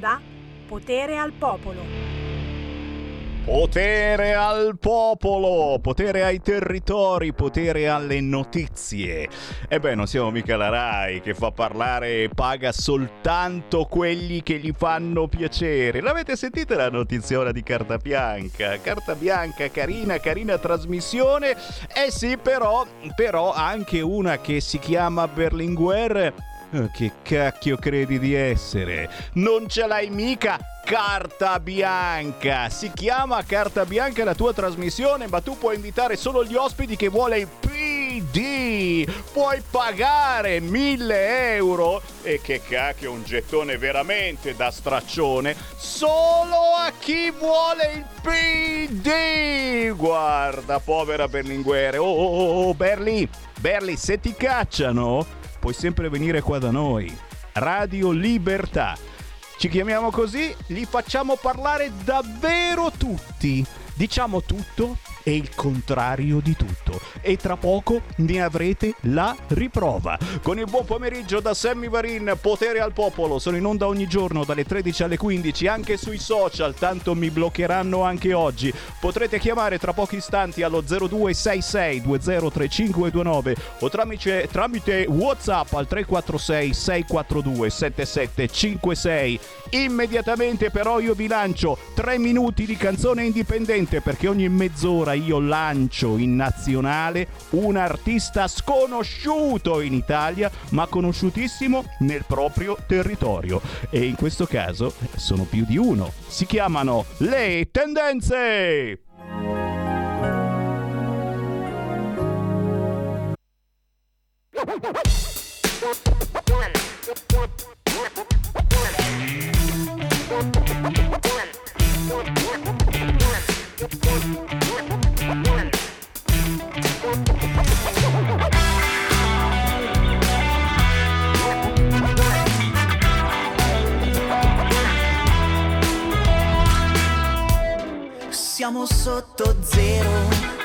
onda Potere al Popolo. Potere al popolo, potere ai territori, potere alle notizie. E beh, non siamo mica la RAI che fa parlare e paga soltanto quelli che gli fanno piacere. L'avete sentita la notizia di Carta Bianca? Carta Bianca, carina, carina trasmissione. Eh sì, però, però anche una che si chiama Berlinguer che cacchio credi di essere? Non ce l'hai mica carta bianca. Si chiama carta bianca la tua trasmissione, ma tu puoi invitare solo gli ospiti che vuole il PD. Puoi pagare 1000 euro e che cacchio, un gettone veramente da straccione solo a chi vuole il PD. Guarda, povera Berlinguere. Oh, oh, oh, oh Berli, Berli, se ti cacciano puoi sempre venire qua da noi. Radio Libertà. Ci chiamiamo così, li facciamo parlare davvero tutti. Diciamo tutto e il contrario di tutto. E tra poco ne avrete la riprova. Con il buon pomeriggio da Sammy Varin, Potere al Popolo. Sono in onda ogni giorno dalle 13 alle 15 anche sui social, tanto mi bloccheranno anche oggi. Potrete chiamare tra pochi istanti allo 0266 203529 o tramite, tramite WhatsApp al 346 642 7756. Immediatamente però io vi lancio 3 minuti di canzone indipendente perché ogni mezz'ora io lancio in nazionale un artista sconosciuto in Italia ma conosciutissimo nel proprio territorio e in questo caso sono più di uno. Si chiamano Le Tendenze! Siamo sotto zero,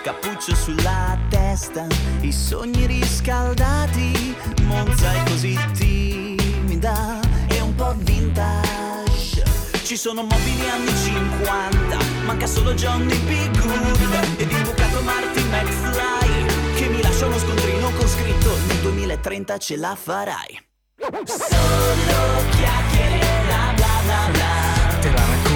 cappuccio sulla testa, i sogni riscaldati, Monza è così timida e un po' vintage. Ci sono mobili anni 50, manca solo Johnny B. Good ed imbucato Martin McFly che mi lascia uno scontrino con scritto nel 2030 ce la farai. Solo chiacchiere, bla bla bla. Te la racconti.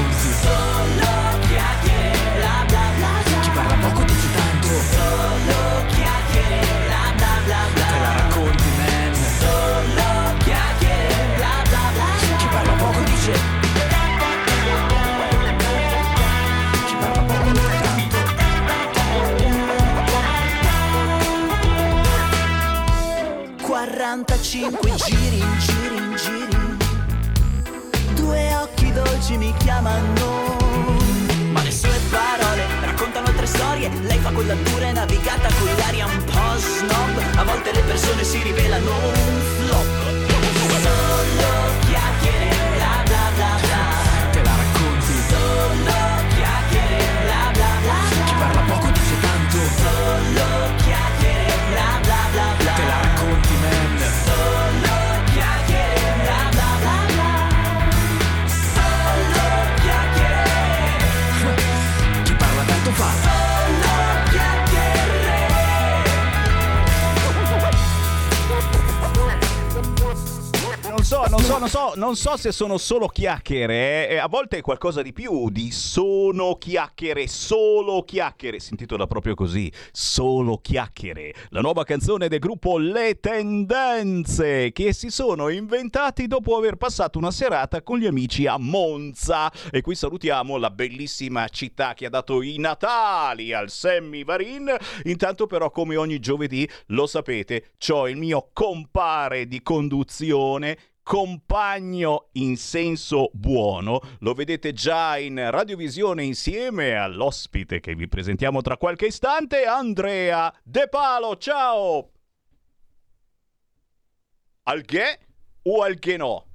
Tanto. 45 giri, giri, giri. Due occhi dolci mi chiamano. Ma le sue parole raccontano altre storie. Lei fa quella dura e navigata con l'aria un po' snob. A volte le persone si rivelano un flop. Solo non so, se sono solo chiacchiere, eh. a volte è qualcosa di più di sono chiacchiere, solo chiacchiere, si intitola proprio così, solo chiacchiere, la nuova canzone del gruppo Le Tendenze che si sono inventati dopo aver passato una serata con gli amici a Monza e qui salutiamo la bellissima città che ha dato i Natali al Sammy Varin, intanto però come ogni giovedì lo sapete, c'ho il mio compare di conduzione compagno in senso buono, lo vedete già in radiovisione insieme all'ospite che vi presentiamo tra qualche istante, Andrea De Palo. Ciao! Al che o al che no?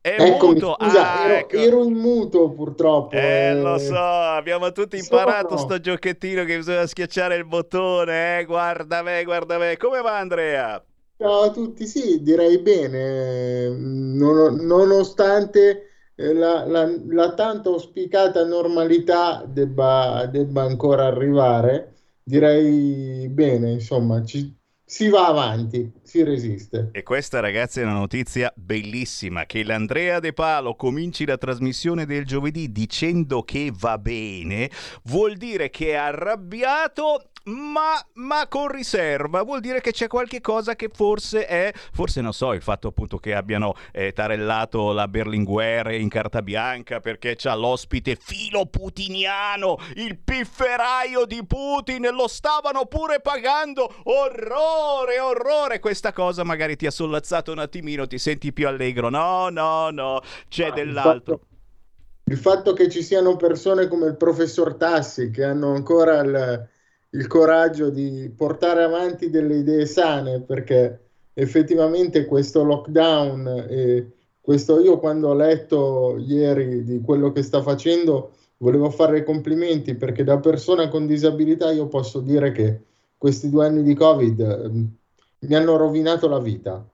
È Eccomi, muto. scusa, Ah, ero, ecco. ero in muto purtroppo. Eh, lo eh. so, abbiamo tutti imparato Sono. sto giochettino che bisogna schiacciare il bottone, eh? Guarda me, guarda me. Come va Andrea? Ciao a tutti, sì, direi bene, non- nonostante eh, la, la- la tanto auspicata normalità debba, debba ancora arrivare, direi bene, insomma, ci- si va avanti, si resiste. E questa ragazzi è una notizia bellissima, che l'Andrea De Palo cominci la trasmissione del giovedì dicendo che va bene, vuol dire che è arrabbiato ma, ma, con riserva vuol dire che c'è qualche cosa che forse è, forse non so, il fatto appunto che abbiano eh, tarellato la Berlinguer in carta bianca perché c'ha l'ospite filo putiniano, il pifferaio di Putin, lo stavano pure pagando, orrore, orrore, questa cosa magari ti ha sollazzato un attimino, ti senti più allegro, no, no, no, c'è ah, dell'altro. Il fatto, il fatto che ci siano persone come il professor Tassi che hanno ancora il il coraggio di portare avanti delle idee sane perché effettivamente questo lockdown e questo io quando ho letto ieri di quello che sta facendo volevo fare complimenti perché da persona con disabilità io posso dire che questi due anni di covid eh, mi hanno rovinato la vita.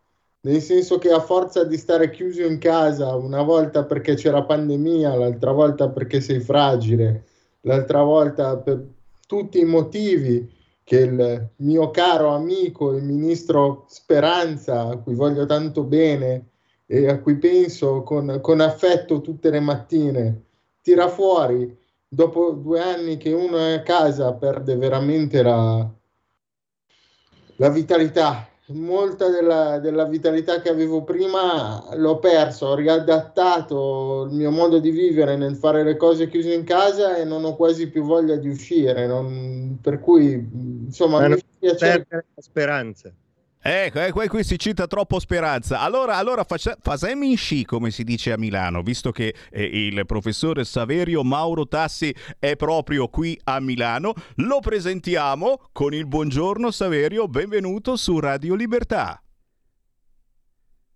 Nel senso che a forza di stare chiuso in casa una volta perché c'era pandemia l'altra volta perché sei fragile l'altra volta per, tutti i motivi che il mio caro amico, il ministro Speranza, a cui voglio tanto bene e a cui penso con, con affetto tutte le mattine, tira fuori, dopo due anni che uno è a casa, perde veramente la, la vitalità molta della, della, vitalità che avevo prima l'ho perso, ho riadattato il mio modo di vivere nel fare le cose chiuse in casa e non ho quasi più voglia di uscire, non, per cui insomma Ma mi piace la speranza. Ecco, ecco, qui si cita troppo speranza. Allora, allora fasemi in sci, come si dice a Milano, visto che eh, il professore Saverio Mauro Tassi è proprio qui a Milano. Lo presentiamo con il buongiorno Saverio, benvenuto su Radio Libertà.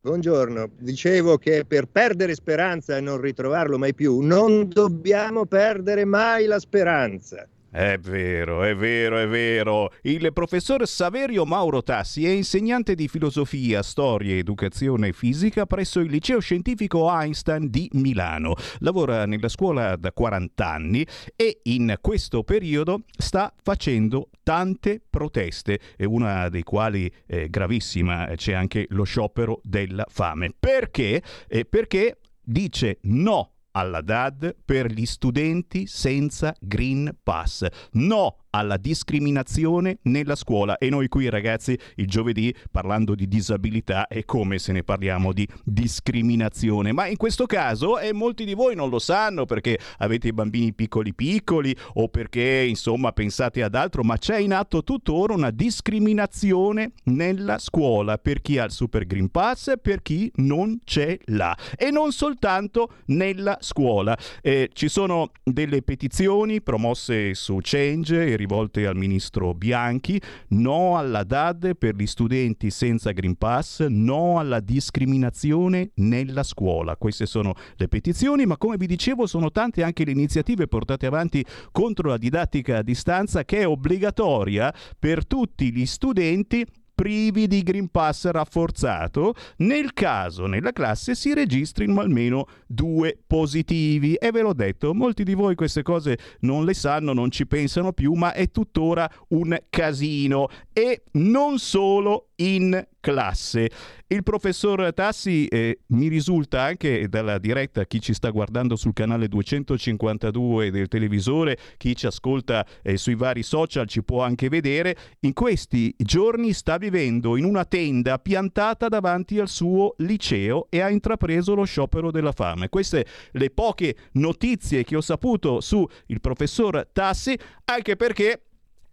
Buongiorno, dicevo che per perdere speranza e non ritrovarlo mai più, non dobbiamo perdere mai la speranza. È vero, è vero, è vero. Il professor Saverio Mauro Tassi è insegnante di filosofia, storia e educazione fisica presso il liceo scientifico Einstein di Milano. Lavora nella scuola da 40 anni e in questo periodo sta facendo tante proteste, una dei quali è gravissima, c'è anche lo sciopero della fame. Perché? Eh, perché dice no alla DAD per gli studenti senza Green Pass. No alla discriminazione nella scuola. E noi qui ragazzi il giovedì parlando di disabilità è come se ne parliamo di discriminazione. Ma in questo caso e molti di voi non lo sanno perché avete bambini piccoli piccoli o perché insomma pensate ad altro ma c'è in atto tuttora una discriminazione nella scuola per chi ha il Super Green Pass per chi non ce l'ha. E non soltanto nella scuola. Eh, ci sono delle petizioni promosse su Change rivolte al ministro Bianchi, no alla DAD per gli studenti senza Green Pass, no alla discriminazione nella scuola. Queste sono le petizioni, ma come vi dicevo sono tante anche le iniziative portate avanti contro la didattica a distanza che è obbligatoria per tutti gli studenti privi di Green Pass rafforzato nel caso nella classe si registrino almeno due positivi. E ve l'ho detto, molti di voi queste cose non le sanno, non ci pensano più, ma è tuttora un casino. E non solo in classe. Il professor Tassi eh, mi risulta anche dalla diretta, chi ci sta guardando sul canale 252 del televisore, chi ci ascolta eh, sui vari social ci può anche vedere, in questi giorni sta vivendo in una tenda piantata davanti al suo liceo e ha intrapreso lo sciopero della fame. Queste le poche notizie che ho saputo su il professor Tassi, anche perché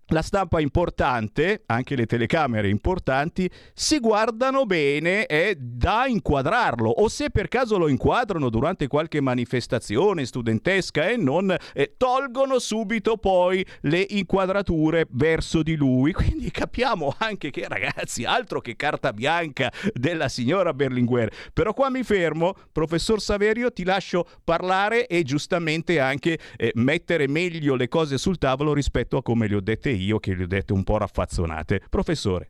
la stampa importante, anche le telecamere importanti, si guardano bene e da inquadrarlo o se per caso lo inquadrano durante qualche manifestazione studentesca e non eh, tolgono subito poi le inquadrature verso di lui. Quindi capiamo anche che ragazzi, altro che carta bianca della signora Berlinguer. Però qua mi fermo, professor Saverio, ti lascio parlare e giustamente anche eh, mettere meglio le cose sul tavolo rispetto a come le ho dette io che le ho dette un po' raffazzonate. Professore.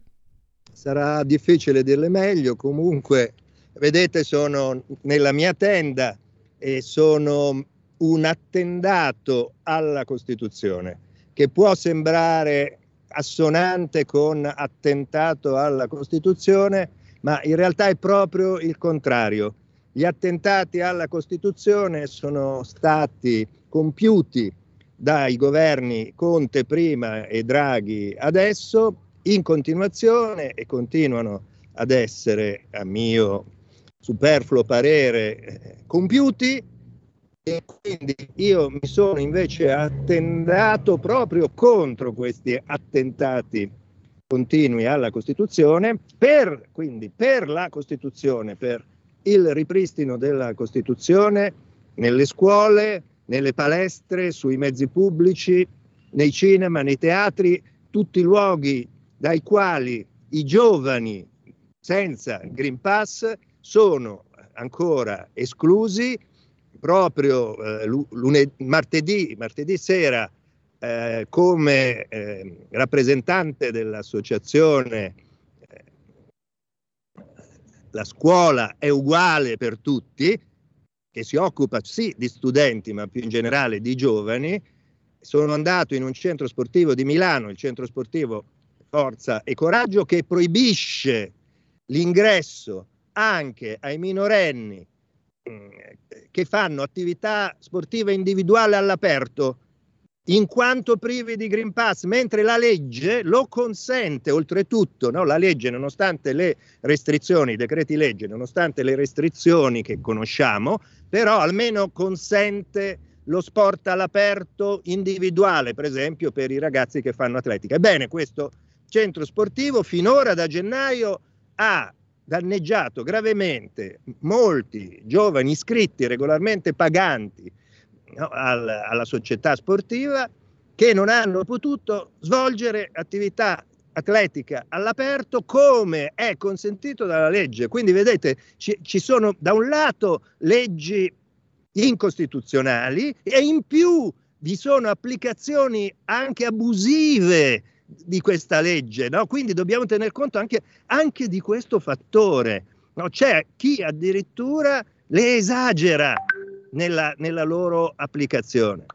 sarà difficile dirle meglio, comunque vedete sono nella mia tenda e sono un attendato alla Costituzione, che può sembrare assonante con attentato alla Costituzione, ma in realtà è proprio il contrario. Gli attentati alla Costituzione sono stati compiuti dai governi Conte prima e Draghi adesso in continuazione e continuano ad essere, a mio superfluo parere, eh, compiuti. E quindi io mi sono invece attendato proprio contro questi attentati continui alla Costituzione, per, quindi per la Costituzione, per il ripristino della Costituzione nelle scuole, nelle palestre, sui mezzi pubblici, nei cinema, nei teatri, tutti luoghi dai quali i giovani senza Green Pass sono ancora esclusi. Proprio eh, lunedì, martedì, martedì sera, eh, come eh, rappresentante dell'associazione eh, La scuola è uguale per tutti, che si occupa sì di studenti, ma più in generale di giovani, sono andato in un centro sportivo di Milano, il centro sportivo Forza e Coraggio, che proibisce l'ingresso anche ai minorenni mm, che fanno attività sportiva individuale all'aperto in quanto privi di Green Pass, mentre la legge lo consente oltretutto, no? la legge nonostante le restrizioni, i decreti legge, nonostante le restrizioni che conosciamo, però almeno consente lo sport all'aperto individuale, per esempio per i ragazzi che fanno atletica. Ebbene, questo centro sportivo finora da gennaio ha danneggiato gravemente molti giovani iscritti regolarmente paganti no, al, alla società sportiva che non hanno potuto svolgere attività atletica all'aperto come è consentito dalla legge. Quindi vedete, ci, ci sono da un lato leggi incostituzionali e in più vi sono applicazioni anche abusive di questa legge, no? quindi dobbiamo tener conto anche, anche di questo fattore. No? C'è chi addirittura le esagera nella, nella loro applicazione.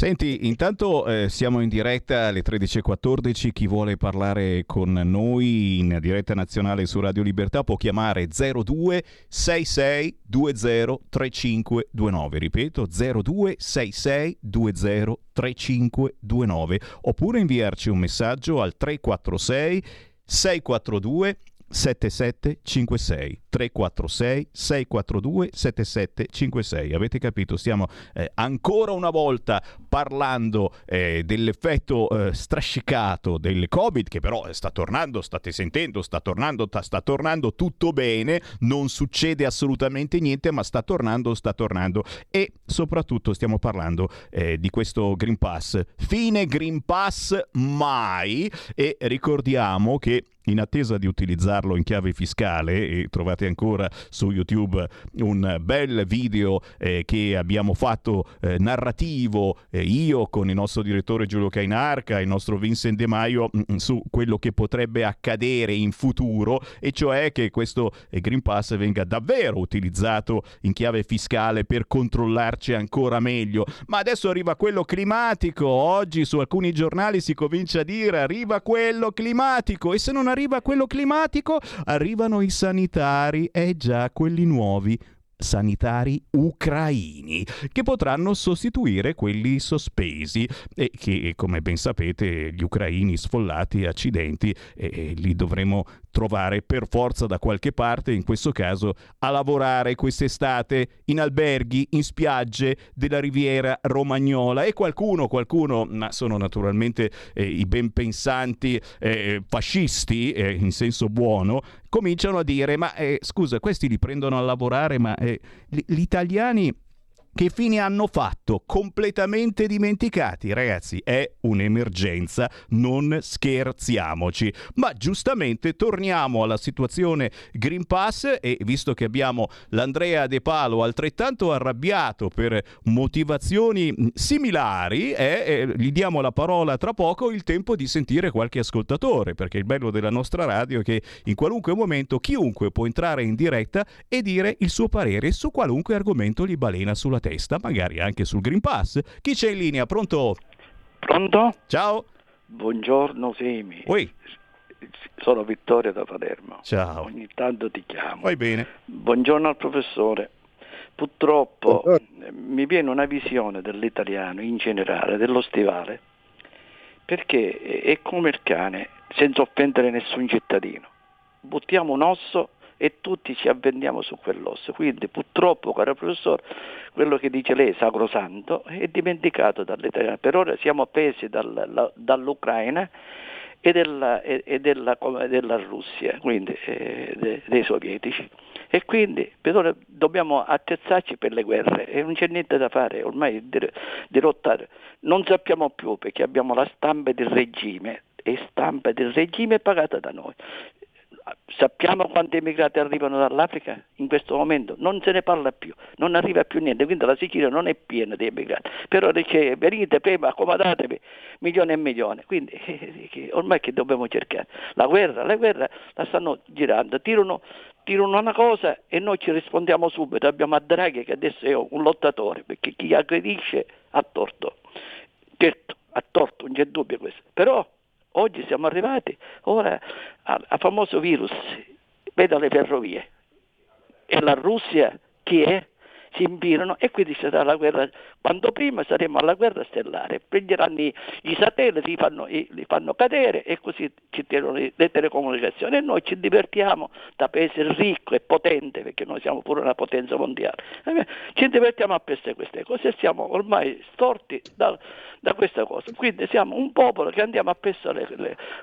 Senti, intanto eh, siamo in diretta alle 13.14, chi vuole parlare con noi in diretta nazionale su Radio Libertà può chiamare 02 66 20 3529, ripeto 02 66 20 3529, oppure inviarci un messaggio al 346 642 7756 346 642 7756 avete capito? Stiamo eh, ancora una volta parlando eh, dell'effetto eh, strascicato del covid che però sta tornando state sentendo sta tornando ta, sta tornando tutto bene non succede assolutamente niente ma sta tornando sta tornando. E soprattutto stiamo parlando eh, di questo Green Pass. Fine Green Pass mai. E ricordiamo che in attesa di utilizzarlo in chiave fiscale e trovate ancora su YouTube un bel video eh, che abbiamo fatto eh, narrativo eh, io con il nostro direttore Giulio Cainarca, il nostro Vincent De Maio mh, mm, su quello che potrebbe accadere in futuro e cioè che questo eh, Green Pass venga davvero utilizzato in chiave fiscale per controllarci ancora meglio. Ma adesso arriva quello climatico, oggi su alcuni giornali si comincia a dire arriva quello climatico e se non arriva quello climatico, arrivano i sanitari, e già quelli nuovi sanitari ucraini che potranno sostituire quelli sospesi. E che come ben sapete gli ucraini sfollati accidenti eh, li dovremo trovare per forza da qualche parte, in questo caso a lavorare quest'estate in alberghi, in spiagge della riviera romagnola. E qualcuno, qualcuno, ma sono naturalmente eh, i ben pensanti eh, fascisti eh, in senso buono, cominciano a dire ma eh, scusa questi li prendono a lavorare ma eh, gli italiani che fine hanno fatto? Completamente dimenticati, ragazzi, è un'emergenza, non scherziamoci. Ma giustamente torniamo alla situazione Green Pass e visto che abbiamo l'Andrea De Palo altrettanto arrabbiato per motivazioni similari, eh, eh, gli diamo la parola tra poco, il tempo di sentire qualche ascoltatore, perché il bello della nostra radio è che in qualunque momento chiunque può entrare in diretta e dire il suo parere su qualunque argomento gli balena sulla testa, magari anche sul Green Pass. Chi c'è in linea? Pronto? Pronto? Ciao. Buongiorno Semi. Oi. Sono Vittorio da Palermo. Ciao. Ogni tanto ti chiamo. Vai bene. Buongiorno al professore. Purtroppo Buongiorno. mi viene una visione dell'italiano in generale, dello stivale, perché è- è come il cane, senza offendere nessun cittadino. Buttiamo un osso e tutti ci avvendiamo su quell'osso. Quindi purtroppo, caro professore, quello che dice lei, sacrosanto, è dimenticato dall'italiano. Per ora siamo appesi dall'Ucraina e della, e- della- della Russia, quindi eh, de- dei sovietici. E quindi per ora dobbiamo attrezzarci per le guerre e non c'è niente da fare, ormai di, di lottare. Non sappiamo più perché abbiamo la stampa del regime e stampa del regime pagata da noi. Sappiamo quanti immigrati arrivano dall'Africa in questo momento? Non se ne parla più, non arriva più niente, quindi la Sicilia non è piena di immigrati. Però dice venite prima, accomodatevi, milioni e milioni. Quindi ormai che dobbiamo cercare? La guerra, la guerra la stanno girando, tirano, tirano una cosa e noi ci rispondiamo subito. Abbiamo a Draghi che adesso è un lottatore, perché chi aggredisce ha torto. Certo, ha torto, non c'è dubbio questo. Però oggi siamo arrivati ora al, famoso virus, veda le ferrovie. E la Russia chi è? Si imbirano e quindi sarà la guerra. Quanto prima saremo alla guerra stellare, prenderanno i, satelliti, li fanno, li fanno cadere e così ci tirano le, le telecomunicazioni e noi ci divertiamo da paese ricco e potente, perché noi siamo pure una potenza mondiale. Eh, Ci divertiamo a pensare queste cose e siamo ormai storti da, da questa cosa. Quindi siamo un popolo che andiamo a pensare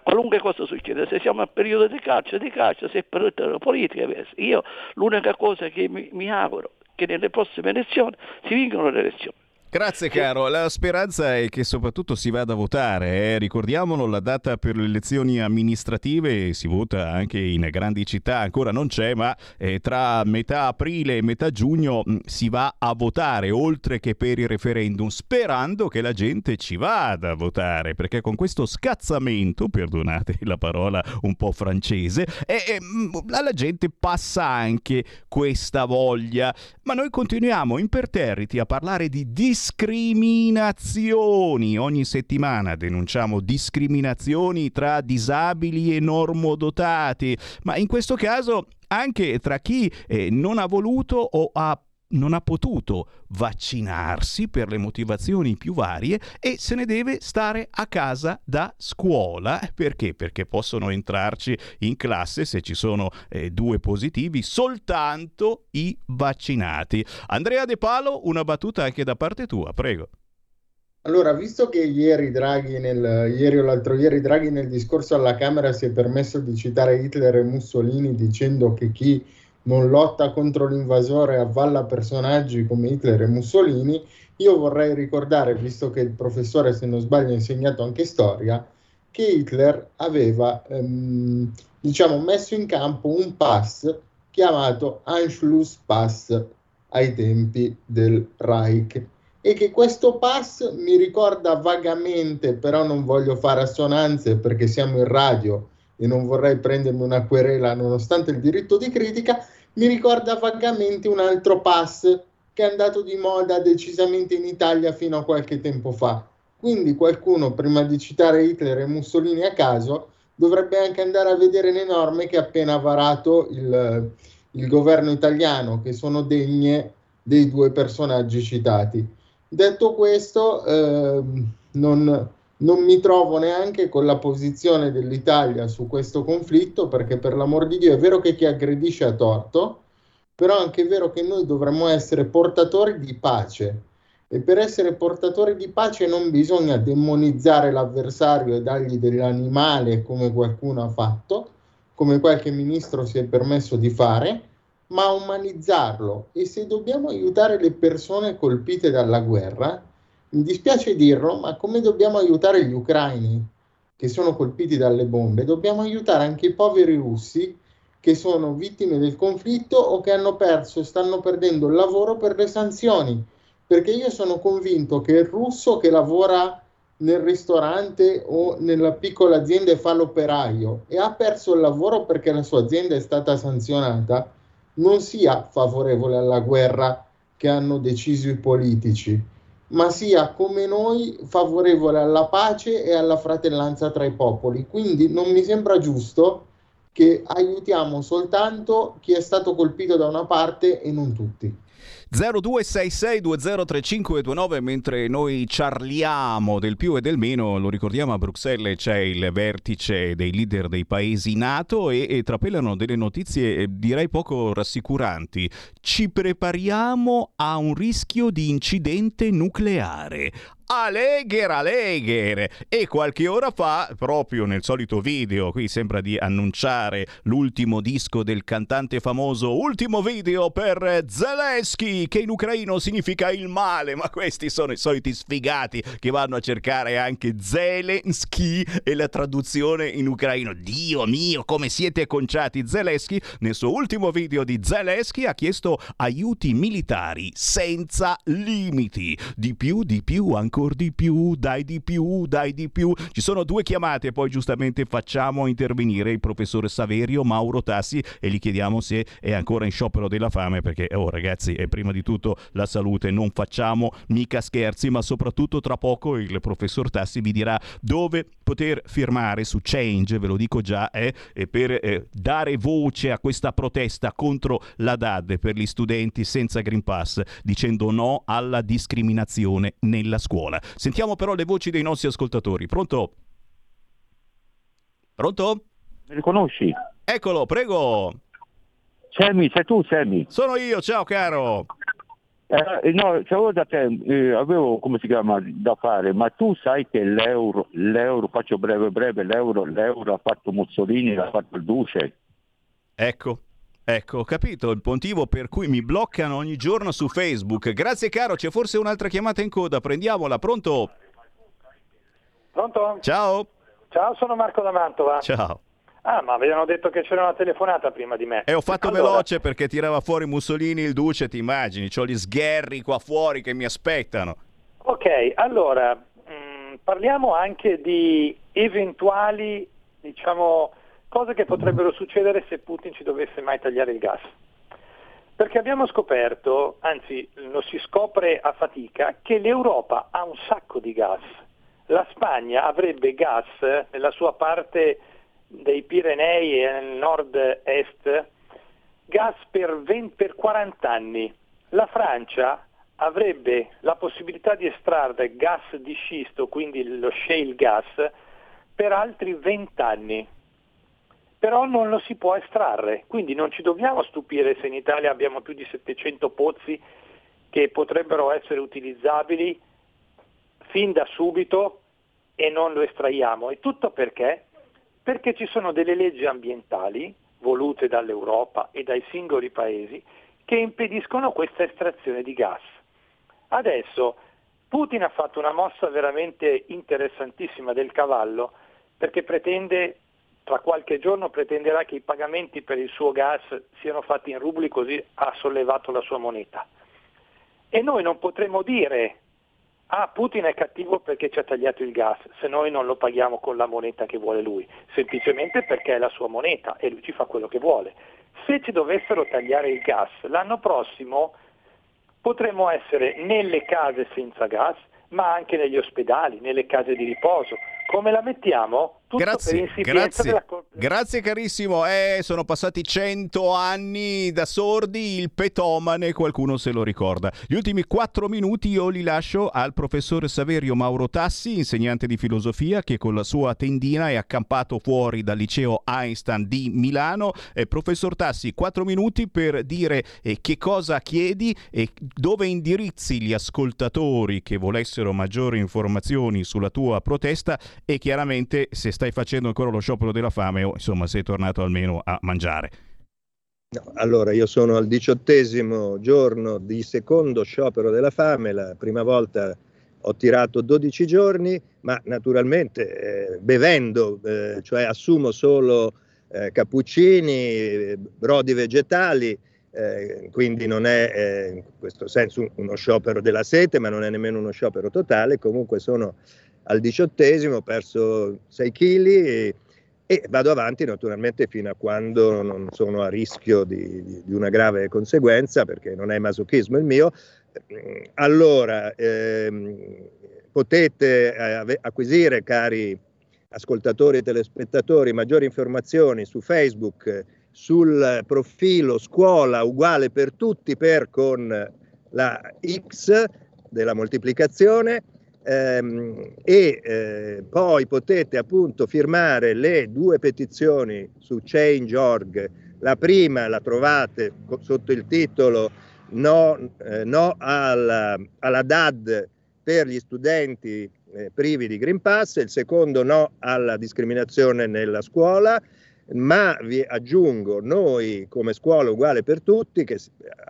qualunque cosa succede, se siamo a periodo di calcio, di calcio, se è periodo politica. Io l'unica cosa che mi, mi auguro che nelle prossime elezioni si vincono le elezioni. Grazie caro, la speranza è che soprattutto si vada a votare, eh. ricordiamolo la data per le elezioni amministrative si vota anche in grandi città, ancora non c'è ma eh, tra metà aprile e metà giugno mh, si va a votare oltre che per il referendum sperando che la gente ci vada a votare perché con questo scazzamento, perdonate la parola un po' francese, eh, eh, mh, alla gente passa anche questa voglia. Ma noi continuiamo imperterriti a parlare di discriminazioni. Ogni settimana denunciamo discriminazioni tra disabili e normodotati, ma in questo caso anche tra chi eh, non ha voluto o ha non ha potuto vaccinarsi per le motivazioni più varie e se ne deve stare a casa da scuola. Perché? Perché possono entrarci in classe se ci sono eh, due positivi soltanto i vaccinati. Andrea De Palo, una battuta anche da parte tua, prego. Allora, visto che ieri Draghi, nel, ieri o l'altro ieri Draghi nel discorso alla Camera si è permesso di citare Hitler e Mussolini dicendo che chi non lotta contro l'invasore avvalla personaggi come Hitler e Mussolini, io vorrei ricordare, visto che il professore, se non sbaglio, ha insegnato anche storia, che Hitler aveva, ehm, diciamo, messo in campo un pass chiamato Anschlusspass ai tempi del Reich. E che questo pass mi ricorda vagamente, però non voglio fare assonanze perché siamo in radio e non vorrei prendermi una querela nonostante il diritto di critica, mi ricorda vagamente un altro pass che è andato di moda decisamente in Italia fino a qualche tempo fa. Quindi qualcuno, prima di citare Hitler e Mussolini a caso, dovrebbe anche andare a vedere le norme che ha appena varato il, il governo italiano, che sono degne dei due personaggi citati. Detto questo, ehm, non, non mi trovo neanche con la posizione dell'Italia su questo conflitto, perché per l'amor di Dio è vero che chi aggredisce ha torto, però è anche vero che noi dovremmo essere portatori di pace. E per essere portatori di pace non bisogna demonizzare l'avversario e dargli dell'animale come qualcuno ha fatto, come qualche ministro si è permesso di fare, ma umanizzarlo. E se dobbiamo aiutare le persone colpite dalla guerra, mi dispiace dirlo, ma come dobbiamo aiutare gli ucraini che sono colpiti dalle bombe, dobbiamo aiutare anche i poveri russi che sono vittime del conflitto o che hanno perso, stanno perdendo il lavoro per le sanzioni. Perché io sono convinto che il russo che lavora nel ristorante o nella piccola azienda e fa l'operaio e ha perso il lavoro perché la sua azienda è stata sanzionata, non sia favorevole alla guerra che hanno deciso i politici, ma sia come noi favorevole alla pace e alla fratellanza tra i popoli. Quindi non mi sembra giusto che aiutiamo soltanto chi è stato colpito da una parte e non tutti. 0266203529 mentre noi ciarliamo del più e del meno, lo ricordiamo a Bruxelles c'è il vertice dei leader dei paesi NATO e, e trapelano delle notizie eh, direi poco rassicuranti. Ci prepariamo a un rischio di incidente nucleare. Alegher, Alegher. E qualche ora fa, proprio nel solito video, qui sembra di annunciare l'ultimo disco del cantante famoso, ultimo video per Zelensky, che in ucraino significa il male, ma questi sono i soliti sfigati che vanno a cercare anche Zelensky e la traduzione in ucraino. Dio mio, come siete conciati! Zelensky, nel suo ultimo video di Zelensky, ha chiesto aiuti militari senza limiti. Di più, di più, ancora ancora di più, dai di più, dai di più. Ci sono due chiamate, poi giustamente facciamo intervenire il professore Saverio Mauro Tassi e gli chiediamo se è ancora in sciopero della fame perché, oh ragazzi, è prima di tutto la salute, non facciamo mica scherzi, ma soprattutto tra poco il professor Tassi vi dirà dove poter firmare su Change, ve lo dico già, eh, per eh, dare voce a questa protesta contro la DAD per gli studenti senza Green Pass, dicendo no alla discriminazione nella scuola scuola. Sentiamo però le voci dei nostri ascoltatori. Pronto? Pronto? Mi riconosci? Eccolo, prego. Sammy, sei tu Sammy? Sono io, ciao caro. Eh, no, c'avevo da te, eh, avevo come si chiama da fare, ma tu sai che l'euro, l'euro, faccio breve breve, l'euro, l'euro ha fatto Mussolini, l'ha fatto il Duce. Ecco, Ecco, ho capito il motivo per cui mi bloccano ogni giorno su Facebook. Grazie caro, c'è forse un'altra chiamata in coda, prendiamola, pronto? Pronto? Ciao. Ciao, sono Marco da Mantova. Ciao. Ah, ma avevano detto che c'era una telefonata prima di me. E ho fatto allora... veloce perché tirava fuori Mussolini il duce, ti immagini? Ho gli sgherri qua fuori che mi aspettano. Ok, allora, mh, mm, parliamo anche di eventuali, diciamo, cose che potrebbero succedere se Putin ci dovesse mai tagliare il gas. Perché abbiamo scoperto, anzi lo si scopre a fatica, che l'Europa ha un sacco di gas. La Spagna avrebbe gas nella sua parte dei Pirenei e nord-est, gas per, 20, per 40 anni. La Francia avrebbe la possibilità di estrarre gas di scisto, quindi lo shale gas, per altri 20 anni però non lo si può estrarre, quindi non ci dobbiamo stupire se in Italia abbiamo più di 700 pozzi che potrebbero essere utilizzabili fin da subito e non lo estraiamo. E tutto perché? Perché ci sono delle leggi ambientali volute dall'Europa e dai singoli paesi che impediscono questa estrazione di gas. Adesso Putin ha fatto una mossa veramente interessantissima del cavallo perché pretende tra qualche giorno pretenderà che i pagamenti per il suo gas siano fatti in rubli così ha sollevato la sua moneta. E noi non potremo dire ah Putin è cattivo perché ci ha tagliato il gas se noi non lo paghiamo con la moneta che vuole lui, semplicemente perché è la sua moneta e lui ci fa quello che vuole. Se ci dovessero tagliare il gas l'anno prossimo potremmo essere nelle case senza gas, ma anche negli ospedali, nelle case di riposo. Come la mettiamo? Grazie, grazie, grazie carissimo. Eh, sono passati cento anni da sordi, il petomane, qualcuno se lo ricorda. Gli ultimi quattro minuti io li lascio al professore Saverio Mauro Tassi, insegnante di filosofia, che con la sua tendina è accampato fuori dal liceo Einstein di Milano. Eh, professor Tassi, quattro minuti per dire eh, che cosa chiedi e dove indirizzi gli ascoltatori che volessero maggiori informazioni sulla tua protesta e chiaramente se stai facendo ancora lo sciopero della fame o insomma sei tornato almeno a mangiare. Allora, io sono al diciottesimo giorno di secondo sciopero della fame, la prima volta ho tirato 12 giorni, ma naturalmente eh, bevendo, eh, cioè assumo solo eh, cappuccini, brodi vegetali, eh, quindi non è eh, in questo senso uno sciopero della sete, ma non è nemmeno uno sciopero totale, comunque sono al diciottesimo, ho perso 6 kg e, e, vado avanti naturalmente fino a quando non sono a rischio di, di, di una grave conseguenza, perché non è masochismo il mio. Allora, ehm, potete eh, acquisire, cari ascoltatori e telespettatori, maggiori informazioni su Facebook, sul profilo scuola uguale per tutti per con la X della moltiplicazione ehm, e eh, poi potete appunto firmare le due petizioni su Change.org. La prima la trovate sotto il titolo No, eh, no alla, alla, DAD per gli studenti eh, privi di Green Pass, il secondo no alla discriminazione nella scuola ma vi aggiungo noi come scuola uguale per tutti, che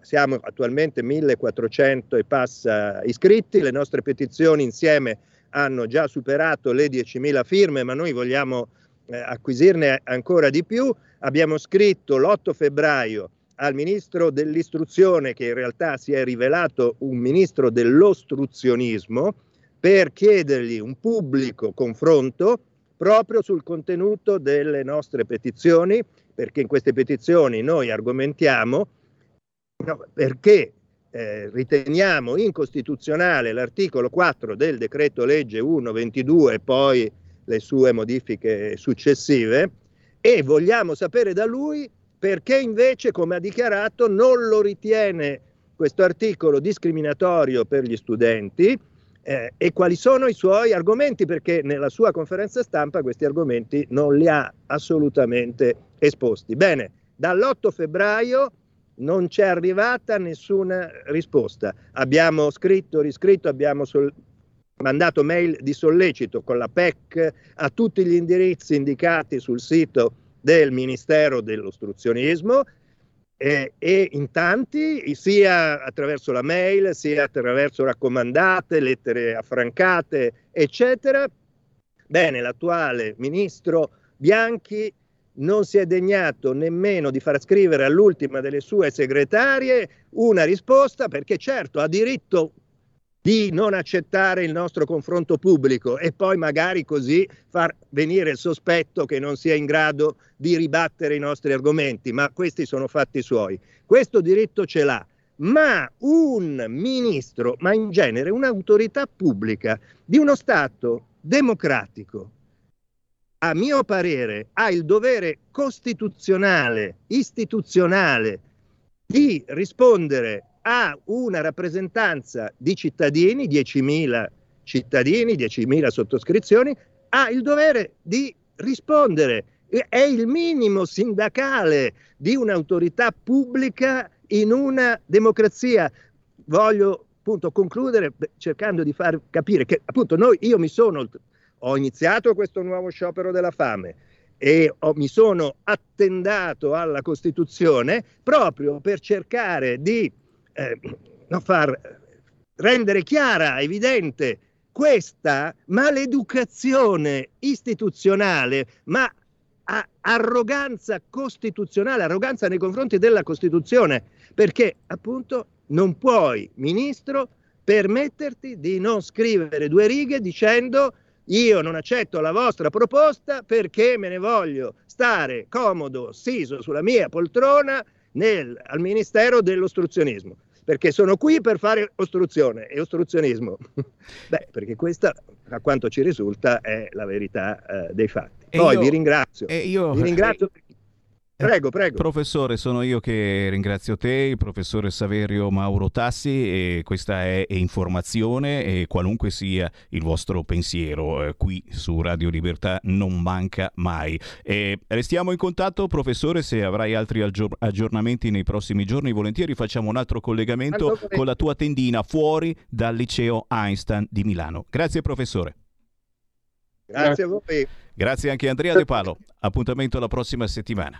siamo attualmente 1400 e passa iscritti, le nostre petizioni insieme hanno già superato le 10.000 firme, ma noi vogliamo eh, acquisirne ancora di più. Abbiamo scritto l'8 febbraio al ministro dell'istruzione, che in realtà si è rivelato un ministro dell'ostruzionismo, per chiedergli un pubblico confronto proprio sul contenuto delle nostre petizioni, perché in queste petizioni noi argomentiamo no, perché eh, riteniamo incostituzionale l'articolo 4 del decreto legge 122 e poi le sue modifiche successive e vogliamo sapere da lui perché invece, come ha dichiarato, non lo ritiene questo articolo discriminatorio per gli studenti eh, e quali sono i suoi argomenti, perché nella sua conferenza stampa questi argomenti non li ha assolutamente esposti. Bene, dall'8 febbraio non c'è arrivata nessuna risposta. Abbiamo scritto, riscritto, abbiamo sol- mandato mail di sollecito con la PEC a tutti gli indirizzi indicati sul sito del Ministero dell'Ostruzionismo eh, e in tanti, sia attraverso la mail, sia attraverso raccomandate, lettere affrancate, eccetera. Bene, l'attuale ministro Bianchi non si è degnato nemmeno di far scrivere all'ultima delle sue segretarie una risposta perché certo ha diritto di non accettare il nostro confronto pubblico e poi magari così far venire il sospetto che non sia in grado di ribattere i nostri argomenti, ma questi sono fatti suoi. Questo diritto ce l'ha, ma un ministro, ma in genere un'autorità pubblica di uno Stato democratico, a mio parere, ha il dovere costituzionale, istituzionale, di rispondere ha una rappresentanza di cittadini, 10.000 cittadini, 10.000 sottoscrizioni, ha il dovere di rispondere. È il minimo sindacale di un'autorità pubblica in una democrazia. Voglio appunto concludere cercando di far capire che appunto noi, io mi sono, ho iniziato questo nuovo sciopero della fame, e ho, mi sono attendato alla Costituzione proprio per cercare di eh, no, far rendere chiara, evidente questa maleducazione istituzionale, ma arroganza costituzionale, arroganza nei confronti della Costituzione, perché appunto non puoi, ministro, permetterti di non scrivere due righe dicendo io non accetto la vostra proposta perché me ne voglio stare comodo, siso sulla mia poltrona nel, al Ministero dell'ostruzionismo perché sono qui per fare ostruzione e ostruzionismo. Beh, perché questa, a quanto ci risulta, è la verità eh, dei fatti. Poi io, vi ringrazio. Io, vi ringrazio. Eh, Prego, prego. Professore, sono io che ringrazio te, il professore Saverio Mauro Tassi, e questa è informazione e qualunque sia il vostro pensiero, eh, qui su Radio Libertà non manca mai. E restiamo in contatto, professore, se avrai altri aggiornamenti nei prossimi giorni, volentieri facciamo un altro collegamento allora, con la tua tendina fuori dal liceo Einstein di Milano. Grazie, professore. Grazie a voi. Grazie anche a Andrea De Palo. Appuntamento la prossima settimana.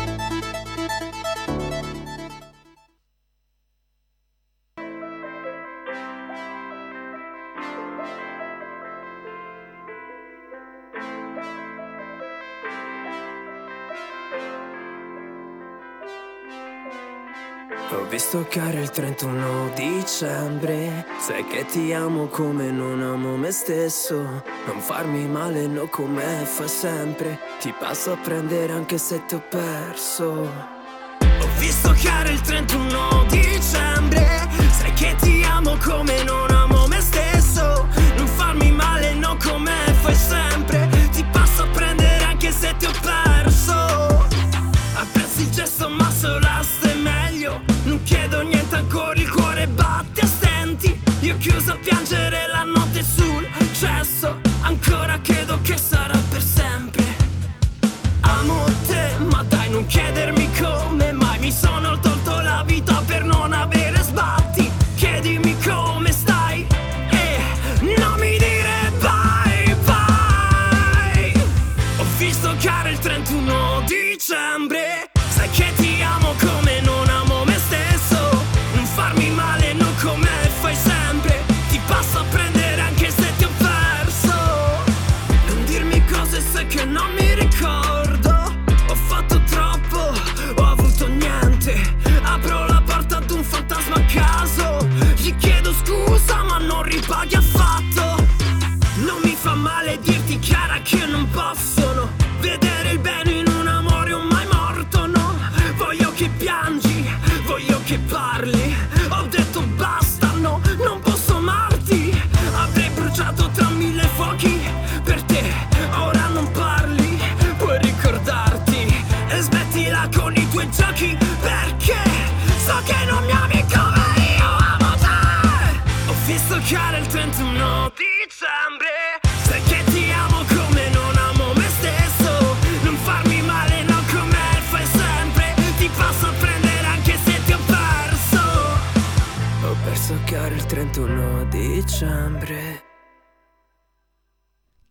Caro il 31 dicembre. Sai che ti amo come non amo me stesso. Non farmi male, no come fai sempre. Ti passo a prendere anche se ti ho perso. Ho visto caro il 31 dicembre. Sai che ti amo come non chiuso a piangere la notte sul cesso. Ancora credo che sarà per sempre. Amo te, ma dai non chiedermi come mai. Mi sono tolto che non possono vedere il bene in un amore mai morto, no? Voglio che piangi, voglio che parli. Ho detto basta, no, non posso amarti. Avrei bruciato tra mille fuochi per te, ora non parli. Puoi ricordarti e smettila con i tuoi giochi perché so che non mi ami come io amo te. Ho visto chiaro il 31 dicembre dicembre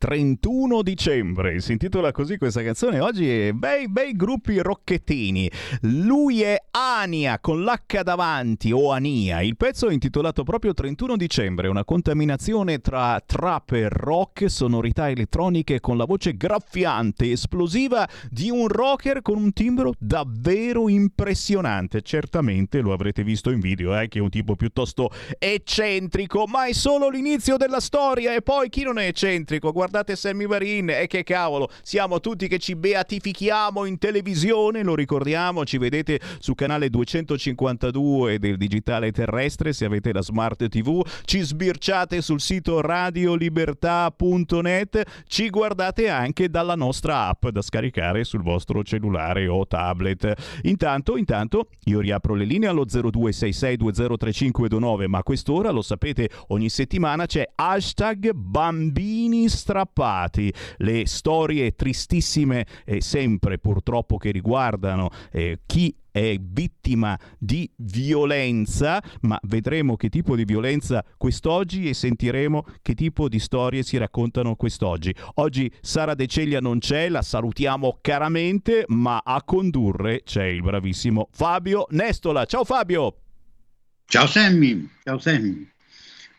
31 dicembre, si intitola così questa canzone. Oggi è bei, bei gruppi rocchettini. Lui è Ania con l'H davanti o Ania. Il pezzo è intitolato proprio 31 dicembre, una contaminazione tra trap e rock, sonorità elettroniche con la voce graffiante, esplosiva di un rocker con un timbro davvero impressionante. Certamente lo avrete visto in video, eh, che è un tipo piuttosto eccentrico, ma è solo l'inizio della storia e poi chi non è eccentrico? Guardate Sammy Varin e che cavolo, siamo tutti che ci beatifichiamo in televisione, lo ricordiamo, ci vedete su canale 252 del digitale terrestre se avete la smart TV, ci sbirciate sul sito radiolibertà.net, ci guardate anche dalla nostra app da scaricare sul vostro cellulare o tablet. Intanto, intanto io riapro le linee allo 0266203529, ma a quest'ora lo sapete, ogni settimana c'è hashtag bambini strappati, le storie tristissime eh, sempre purtroppo che riguardano eh, chi è vittima di violenza, ma vedremo che tipo di violenza quest'oggi e sentiremo che tipo di storie si raccontano quest'oggi. Oggi Sara De Ceglia non c'è, la salutiamo caramente, ma a condurre c'è il bravissimo Fabio Nestola. Ciao Fabio! Ciao Sammy, ciao Sammy.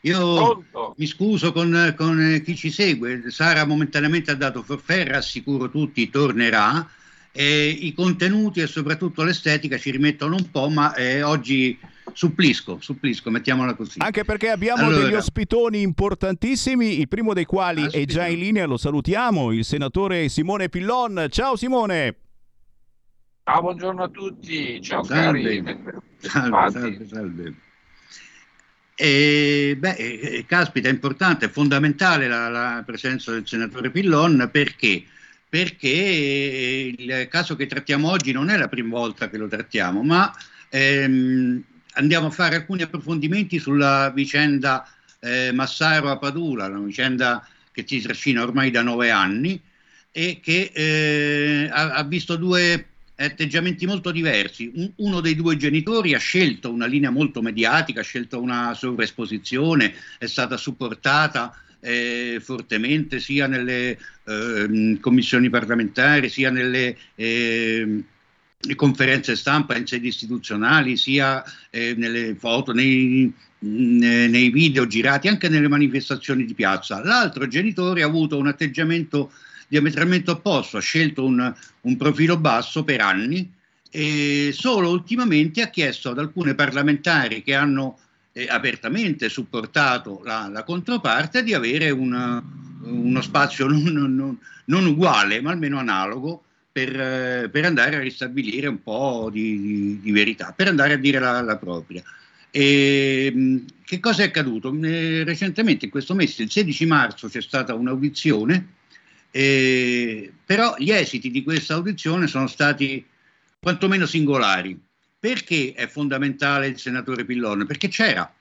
Io mi scuso con, con chi ci segue, Sara momentaneamente ha dato forfè, rassicuro tutti, tornerà. E I contenuti e soprattutto l'estetica ci rimettono un po', ma eh, oggi Supplisco, supplisco, mettiamola così. Anche perché abbiamo Allora. degli ospitoni importantissimi, il primo dei quali è già in linea, lo salutiamo, il senatore Simone Pillon. Ciao Simone! Ah, buongiorno a tutti, ciao Salve. cari. Salve, salve, salve. E, beh, eh, caspita, è importante, è fondamentale la, la presenza del senatore Pillon perché? Perché eh, il caso che trattiamo oggi non è la prima volta che lo trattiamo, ma ehm, andiamo a fare alcuni approfondimenti sulla vicenda eh, Massaro a Padula, una vicenda che si trascina ormai da nove anni e che eh, ha, ha visto due atteggiamenti molto diversi. Un- uno dei due genitori ha scelto una linea molto mediatica, ha scelto una sovraesposizione, è stata supportata eh, fortemente sia nelle ehm, commissioni parlamentari, sia nelle le conferenze stampa in sedi istituzionali, sia eh, nelle foto, nei, nei video girati, anche nelle manifestazioni di piazza. L'altro genitore ha avuto un atteggiamento diametralmente opposto, ha scelto un, un profilo basso per anni e solo ultimamente ha chiesto ad alcune parlamentari che hanno eh, apertamente supportato la, la controparte di avere una- uno spazio non, non- non uguale, ma almeno analogo, per, eh, per andare a ristabilire un po' di, di- di verità, per andare a dire la, la propria. E, mh, che cosa è accaduto? Eh, recentemente, in questo mese, il 16 marzo, c'è stata un'audizione, eh, però gli esiti di questa audizione sono stati quantomeno singolari. Perché è fondamentale il senatore Pillon? Perché c'era.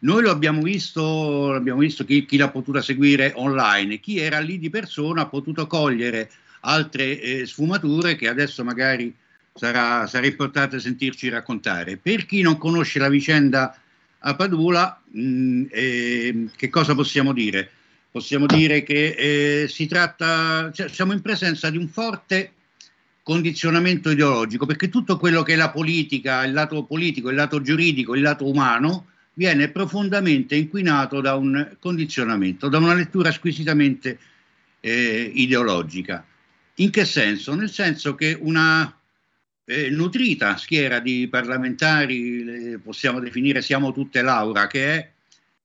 Noi lo abbiamo visto, l'abbiamo visto chi, chi l'ha potuta seguire online, chi era lì di persona ha potuto cogliere altre eh, sfumature che adesso magari sarà, sarà importante sentirci raccontare. Per chi non conosce la vicenda a Padula, mh, eh, che cosa possiamo dire? Possiamo dire che eh, si tratta, cioè, siamo in presenza di un forte condizionamento ideologico, perché tutto quello che è la politica, il lato politico, il lato giuridico, il lato umano, viene profondamente inquinato da un condizionamento, da una lettura squisitamente eh, ideologica. In che senso? Nel senso che una eh, nutrita schiera di parlamentari, possiamo definire siamo tutte Laura, che è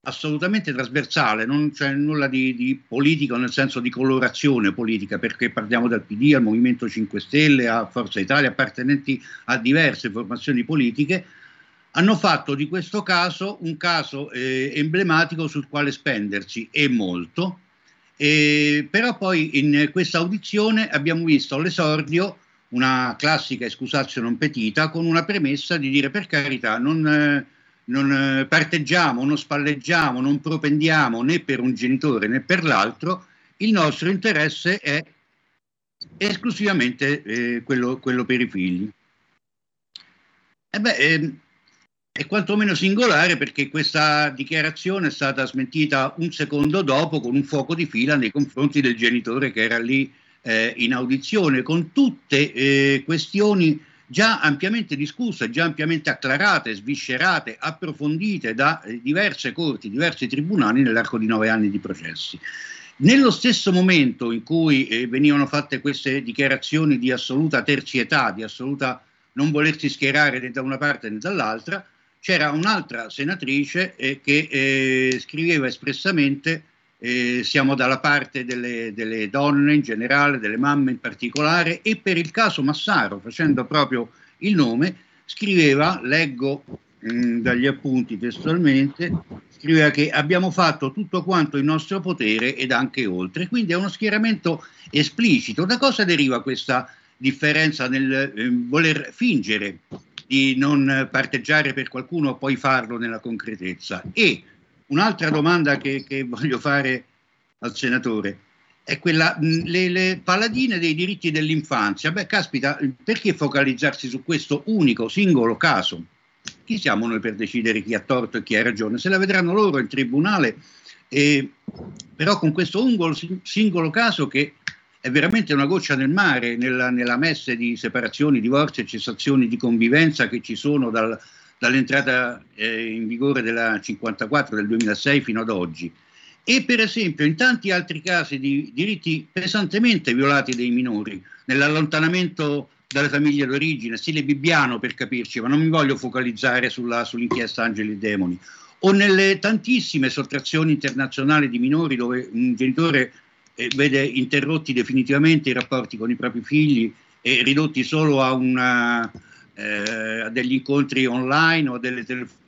assolutamente trasversale, non c'è nulla di, di politico nel senso di colorazione politica, perché parliamo dal PD, al Movimento 5 Stelle, a Forza Italia, appartenenti a diverse formazioni politiche, hanno fatto di questo caso un caso eh, emblematico sul quale spendersi e molto, e, però poi in questa audizione abbiamo visto all'esordio una classica excusatio non petita con una premessa di dire per carità non, eh, non eh, parteggiamo, non spalleggiamo, non propendiamo né per un genitore né per l'altro, il nostro interesse è esclusivamente eh, quello, quello per i figli. E beh, ehm, è quantomeno singolare perché questa dichiarazione è stata smentita un secondo dopo con un fuoco di fila nei confronti del genitore che era lì eh, in audizione, con tutte eh, questioni già ampiamente discusse, già ampiamente acclarate, sviscerate, approfondite da eh, diverse corti, diversi tribunali nell'arco di nove anni di processi. Nello stesso momento in cui eh, venivano fatte queste dichiarazioni di assoluta terzietà, di assoluta non volersi schierare né da una parte né dall'altra, c'era un'altra senatrice eh, che eh, scriveva espressamente eh, siamo dalla parte delle, delle donne in generale, delle mamme in particolare, e per il caso Massaro, facendo proprio il nome, scriveva, leggo mh, dagli appunti testualmente, scriveva che abbiamo fatto tutto quanto in nostro potere ed anche oltre. Quindi è uno schieramento esplicito. Da cosa deriva questa differenza nel eh, voler fingere di non parteggiare per qualcuno e poi farlo nella concretezza? E un'altra domanda che, che voglio fare al senatore è quella, le, le paladine dei diritti dell'infanzia. Beh, caspita, perché focalizzarsi su questo unico, singolo caso? Chi siamo noi per decidere chi ha torto e chi ha ragione? Se la vedranno loro in tribunale, eh, però con questo ungolo, singolo caso che è veramente una goccia nel mare nella, nella messe di separazioni, divorzi e cessazioni di convivenza che ci sono dal, dall'entrata eh, in vigore della 54 del 2006 fino ad oggi. E per esempio in tanti altri casi di diritti pesantemente violati dai minori, nell'allontanamento dalle famiglie d'origine, stile Bibbiano per capirci, ma non mi voglio focalizzare sulla, sull'inchiesta Angeli e Demoni, o nelle tantissime sottrazioni internazionali di minori dove un genitore eh, vede interrotti definitivamente i rapporti con i propri figli e ridotti solo a, una, eh, a degli incontri online o a delle telefonate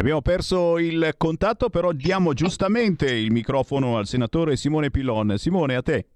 Abbiamo perso il contatto, però diamo giustamente il microfono al senatore Simone Pillon. Simone, a te.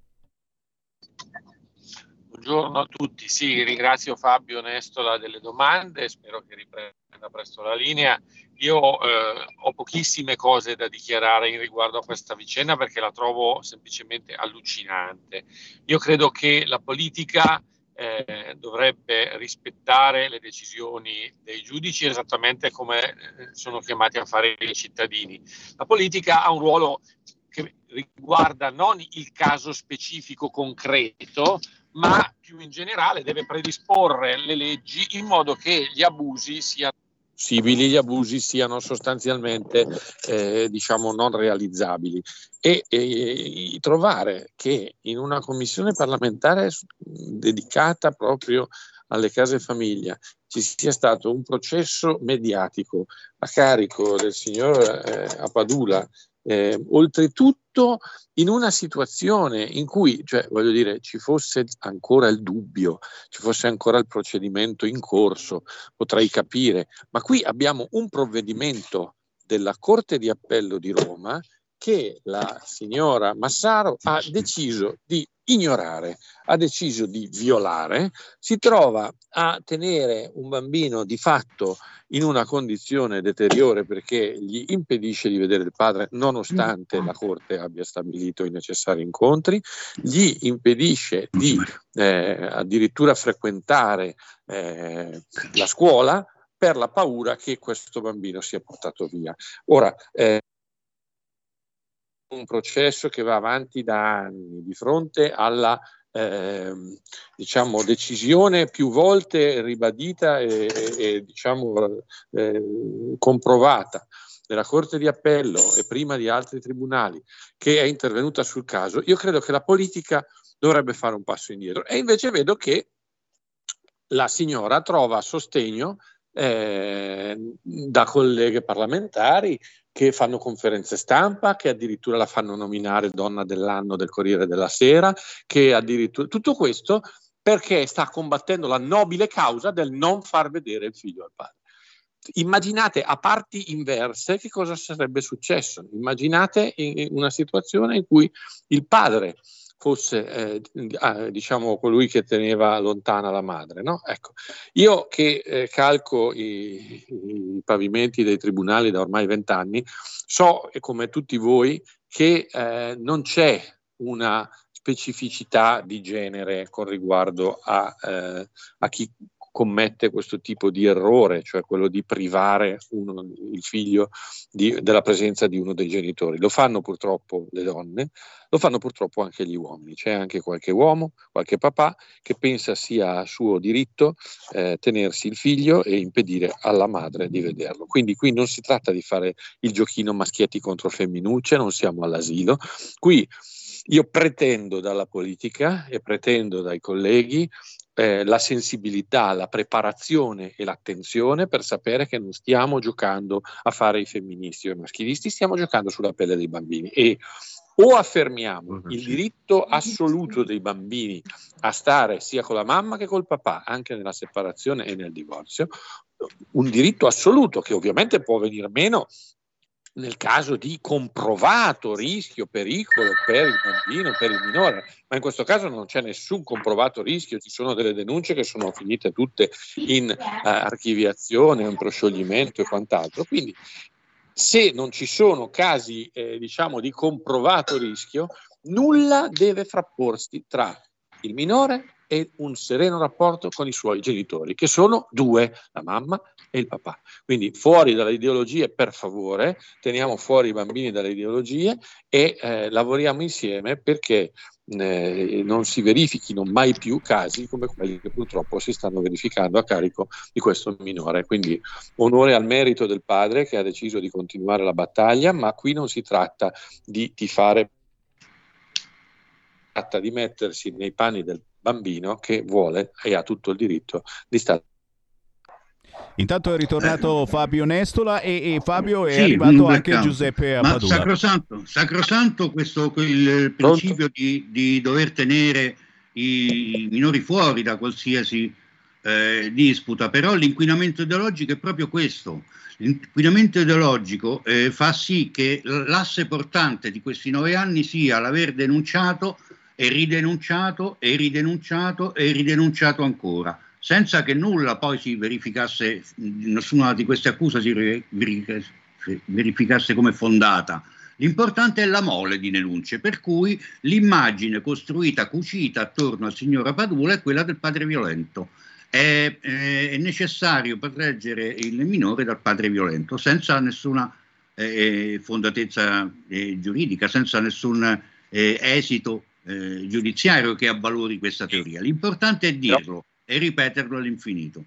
Buongiorno a tutti, sì, ringrazio Fabio Nestola delle domande, spero che riprenda presto la linea. Io eh, ho pochissime cose da dichiarare in riguardo a questa vicenda perché la trovo semplicemente allucinante. Io credo che la politica eh, dovrebbe rispettare le decisioni dei giudici esattamente come eh, sono chiamati a fare i cittadini. La politica ha un ruolo che riguarda non il caso specifico concreto, ma più in generale deve predisporre le leggi in modo che gli abusi siano possibili, gli abusi siano sostanzialmente eh, diciamo non realizzabili. E, e, trovare che in una commissione parlamentare dedicata proprio alle case famiglia ci sia stato un processo mediatico a carico del signor eh, Apadula eh, oltretutto in una situazione in cui, cioè, voglio dire, ci fosse ancora il dubbio, ci fosse ancora il procedimento in corso, potrei capire, ma qui abbiamo un provvedimento della Corte di Appello di Roma che la signora Massaro ha deciso di ignorare, ha deciso di violare, si trova a tenere un bambino di fatto in una condizione deteriore perché gli impedisce di vedere il padre nonostante la Corte abbia stabilito i necessari incontri, gli impedisce di eh, addirittura frequentare eh, la scuola per la paura che questo bambino sia portato via. Ora, eh, un processo che va avanti da anni di fronte alla eh, diciamo, decisione più volte ribadita e, e diciamo, eh, comprovata della Corte di Appello e prima di altri tribunali che è intervenuta sul caso, io credo che la politica dovrebbe fare un passo indietro. E invece vedo che la signora trova sostegno eh, da colleghe parlamentari che fanno conferenze stampa, che addirittura la fanno nominare donna dell'anno del Corriere della Sera, che addirittura tutto questo perché sta combattendo la nobile causa del non far vedere il figlio al padre. Immaginate a parti inverse che cosa sarebbe successo. Immaginate una situazione in cui il padre fosse eh, ah, diciamo colui che teneva lontana la madre. No? Ecco, io che eh, calco i, i, pavimenti dei tribunali da ormai vent'anni, so, come tutti voi, che eh, non c'è una specificità di genere con riguardo a, eh, a chi commette questo tipo di errore, cioè quello di privare uno, il figlio di, della presenza di uno dei genitori. Lo fanno purtroppo le donne, lo fanno purtroppo anche gli uomini. C'è anche qualche uomo, qualche papà che pensa sia suo diritto eh, tenersi il figlio e impedire alla madre di vederlo. Quindi qui non si tratta di fare il giochino maschietti contro femminucce, non siamo all'asilo. Qui io pretendo dalla politica e pretendo dai colleghi eh, la sensibilità, la preparazione e l'attenzione per sapere che non stiamo giocando a fare i femministi o i maschilisti, stiamo giocando sulla pelle dei bambini. E o affermiamo il diritto assoluto dei bambini a stare sia con la mamma che col papà, anche nella separazione e nel divorzio, un diritto assoluto che ovviamente può venire meno nel caso di comprovato rischio, pericolo per il bambino, per il minore, ma in questo caso non c'è nessun comprovato rischio, ci sono delle denunce che sono finite tutte in uh, archiviazione, in proscioglimento e quant'altro. Quindi se non ci sono casi eh, diciamo di comprovato rischio, nulla deve frapporsi tra il minore e un sereno rapporto con i suoi genitori, che sono due, la mamma e il papà. Quindi fuori dalle ideologie, per favore, teniamo fuori i bambini dalle ideologie e eh, lavoriamo insieme perché eh, non si verifichino mai più casi come quelli che purtroppo si stanno verificando a carico di questo minore. Quindi onore al merito del padre che ha deciso di continuare la battaglia, ma qui non si tratta di tifare tratta di mettersi nei panni del bambino che vuole e ha tutto il diritto di stare Intanto è ritornato Fabio Nestola e, e Fabio è Sì, arrivato anche. Giuseppe Ma Apadula. sacrosanto, sacrosanto questo il principio di, di dover tenere i minori fuori da qualsiasi eh, disputa, però l'inquinamento ideologico è proprio questo. L'inquinamento ideologico eh, fa sì che l'asse portante di questi nove anni sia l'aver denunciato e ridenunciato e ridenunciato e ridenunciato ancora, senza che nulla poi si verificasse, nessuna di queste accuse si verificasse, come fondata. L'importante è la mole di denunce, per cui l'immagine costruita, cucita attorno al signor Padula è quella del padre violento. È, è- necessario proteggere il minore dal padre violento, senza nessuna eh, fondatezza eh, giuridica, senza nessun eh, esito eh, giudiziario che avvalori questa teoria. L'importante è dirlo e ripeterlo all'infinito.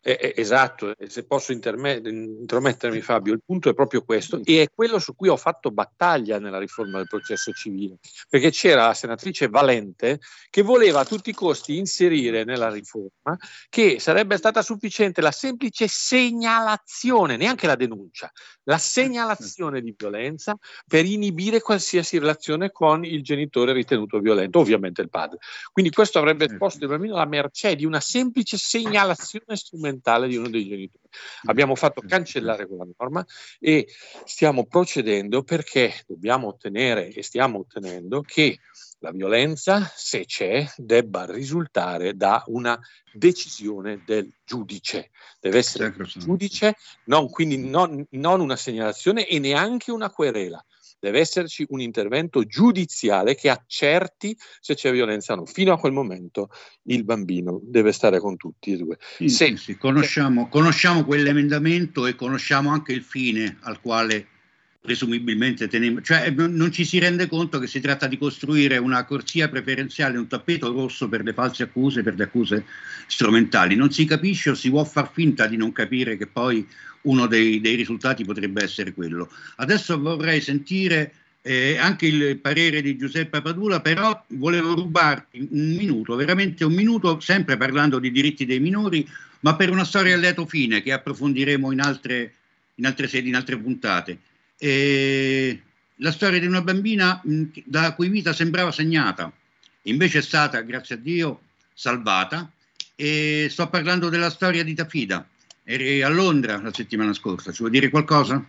Eh, eh, esatto, se posso interme- intromettermi Fabio, il punto è proprio questo e è quello su cui ho fatto battaglia nella riforma del processo civile, perché c'era la senatrice Valente che voleva a tutti i costi inserire nella riforma che sarebbe stata sufficiente la semplice segnalazione, neanche la denuncia, la segnalazione di violenza per inibire qualsiasi relazione con il genitore ritenuto violento, ovviamente il padre. Quindi questo avrebbe esposto il bambino alla mercé di una semplice segnalazione strumentale di uno dei genitori. Abbiamo fatto cancellare quella norma e stiamo procedendo perché dobbiamo ottenere e stiamo ottenendo che la violenza, se c'è, debba risultare da una decisione del giudice. Deve essere il giudice, non, quindi non, non una segnalazione e neanche una querela. Deve esserci un intervento giudiziale che accerti se c'è violenza o no. Fino a quel momento il bambino deve stare con tutti e due. Sì, Se- sì, sì, Conosciamo, conosciamo quell'emendamento e conosciamo anche il fine al quale presumibilmente tenemos, cioè non non ci si rende conto che si tratta di costruire una corsia preferenziale, un tappeto rosso per le false accuse, per le accuse strumentali. Non si capisce o si può far finta di non capire che poi uno dei, dei risultati potrebbe essere quello. Adesso vorrei sentire eh, anche il parere di Giuseppe Padula, però volevo rubarti un minuto, veramente un minuto, sempre parlando di diritti dei minori, ma per una storia a lieto fine che approfondiremo in altre, in altre sedi, in altre puntate. E la storia di una bambina mh, la cui vita sembrava segnata, invece è stata, grazie a Dio, salvata. E sto parlando della storia di Tafida. Eri a Londra la settimana scorsa, ci vuoi dire qualcosa?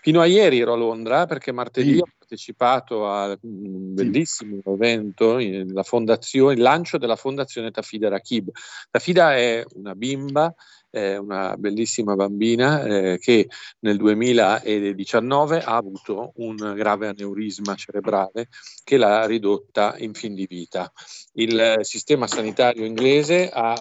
Fino a ieri ero a Londra perché martedì Sì. ho partecipato a un bellissimo evento, in- la fondazione, il lancio della fondazione Tafida Rakib. Tafida è una bimba, una bellissima bambina eh, che nel 2019 ha avuto un grave aneurisma cerebrale che l'ha ridotta in fin di vita. Il eh, sistema sanitario inglese ha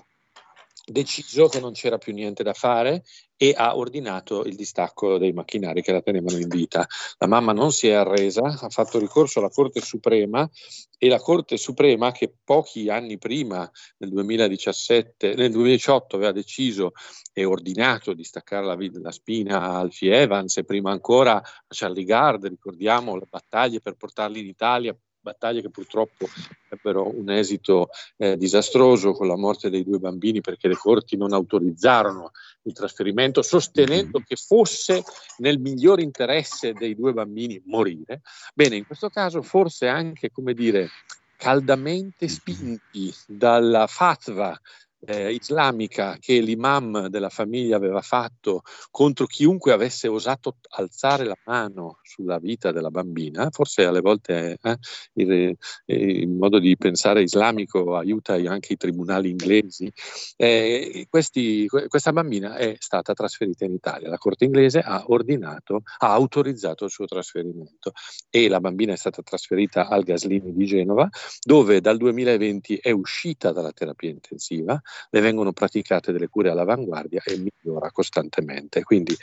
deciso che non c'era più niente da fare e ha ordinato il distacco dei macchinari che la tenevano in vita. La mamma non si è arresa, ha fatto ricorso alla Corte Suprema e la Corte Suprema che pochi anni prima, nel 2017, nel 2018 aveva deciso e ordinato di staccare la, la spina a Alfie Evans e prima ancora a Charlie Gard, ricordiamo le battaglie per portarli in Italia, battaglie che purtroppo ebbero un esito eh, disastroso con la morte dei due bambini perché le corti non autorizzarono il trasferimento sostenendo che fosse nel miglior interesse dei due bambini morire. Bene, in questo caso forse anche, come dire, caldamente spinti dalla fatwa eh, islamica che l'imam della famiglia aveva fatto contro chiunque avesse osato alzare la mano sulla vita della bambina, forse alle volte eh, il, il modo di pensare islamico aiuta anche i tribunali inglesi. Eh, questi- que- questa bambina è stata trasferita in Italia, la Corte inglese ha ordinato, ha autorizzato il suo trasferimento e la bambina è stata trasferita al Gaslini di Genova, dove dal 2020 è uscita dalla terapia intensiva, le vengono praticate delle cure all'avanguardia e migliora costantemente. Quindi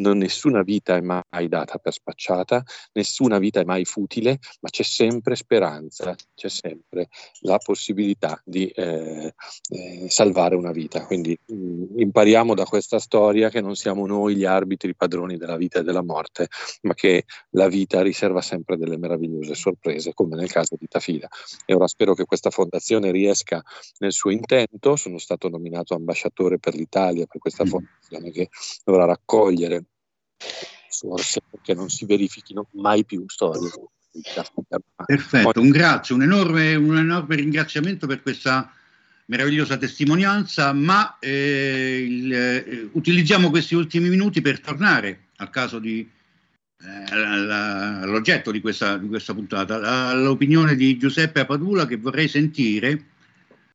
non, nessuna vita è mai data per spacciata, nessuna vita è mai futile, ma c'è sempre speranza, c'è sempre la possibilità di eh, eh, salvare una vita. Quindi mh, mm, impariamo da questa storia che non siamo noi gli arbitri padroni della vita e della morte, ma che la vita riserva sempre delle meravigliose sorprese, come nel caso di Tafida. E ora spero che questa fondazione riesca nel suo intento. Sono stato nominato ambasciatore per l'Italia per questa mm. Fondazione che dovrà raccogliere risorse perché non si verifichino mai più storie. Perfetto, un grazie, un enorme, un enorme ringraziamento per questa meravigliosa testimonianza, ma eh, il, eh, utilizziamo questi ultimi minuti per tornare al caso di, eh, all'oggetto di questa, di questa puntata, all'opinione di Giuseppe Apadula che vorrei sentire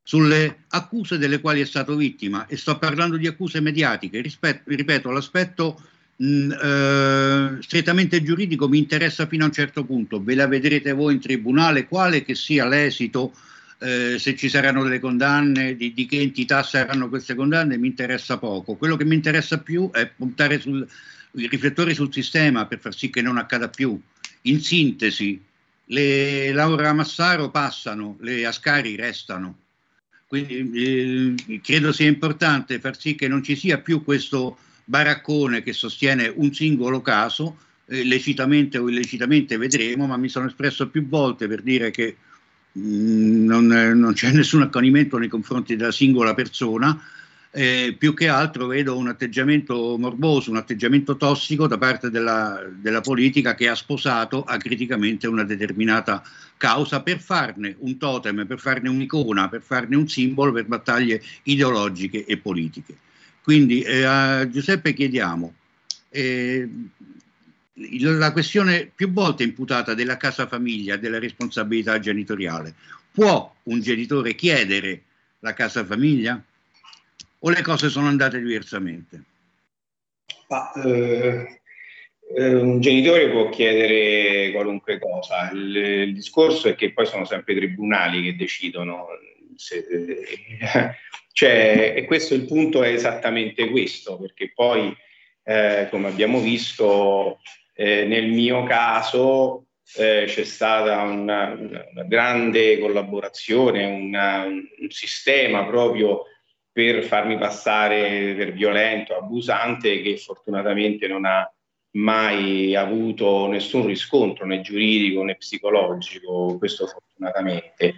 sulle accuse delle quali è stato vittima e sto parlando di accuse mediatiche, rispetto, ripeto, l'aspetto mh, eh, strettamente giuridico mi interessa fino a un certo punto, ve la vedrete voi in tribunale, quale che sia l'esito, eh, se ci saranno delle condanne, di, di, che entità saranno queste condanne, mi interessa poco. Quello che mi interessa più è puntare sul, riflettori sul sistema per far sì che non accada più. In sintesi, le Laura Massaro passano, le Ascari restano quindi eh, credo sia importante far sì che non ci sia più questo baraccone che sostiene un singolo caso, eh, lecitamente o illecitamente vedremo, ma mi sono espresso più volte per dire che mh, mm, non, non, c'è nessun accanimento nei confronti della singola persona, eh, più che altro vedo un atteggiamento morboso, un atteggiamento tossico da parte della, della politica che ha sposato acriticamente una determinata causa per farne un totem, per farne un'icona, per farne un simbolo per battaglie ideologiche e politiche. Quindi eh, a Giuseppe chiediamo, eh, la questione più volte imputata della casa famiglia, della responsabilità genitoriale, può un genitore chiedere la casa famiglia? O le cose sono andate diversamente? Ma, eh, eh, un genitore può chiedere qualunque cosa, il, il, discorso è che poi sono sempre i tribunali che decidono. Se, eh, cioè, e questo il punto è esattamente questo, perché poi, eh, come abbiamo visto, eh, nel mio caso eh, c'è stata una, una, grande collaborazione, una, un sistema proprio per farmi passare per violento, abusante, che fortunatamente non ha mai avuto nessun riscontro né giuridico né psicologico, questo fortunatamente.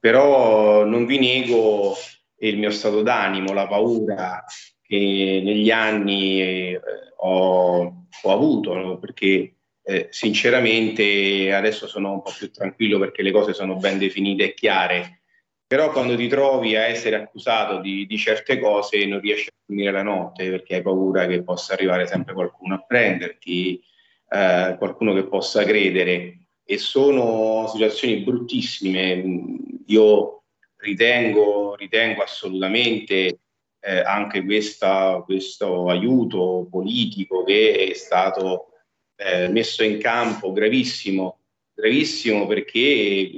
Però non vi nego il mio stato d'animo, la paura che negli anni eh, ho, ho, avuto, perché eh, sinceramente adesso sono un po' più tranquillo perché le cose sono ben definite e chiare però quando ti trovi a essere accusato di, di, certe cose non riesci a dormire la notte perché hai paura che possa arrivare sempre qualcuno a prenderti, eh, qualcuno che possa credere. E sono situazioni bruttissime. Io ritengo, ritengo assolutamente eh, anche questa, questo aiuto politico che è stato eh, messo in campo gravissimo, gravissimo perché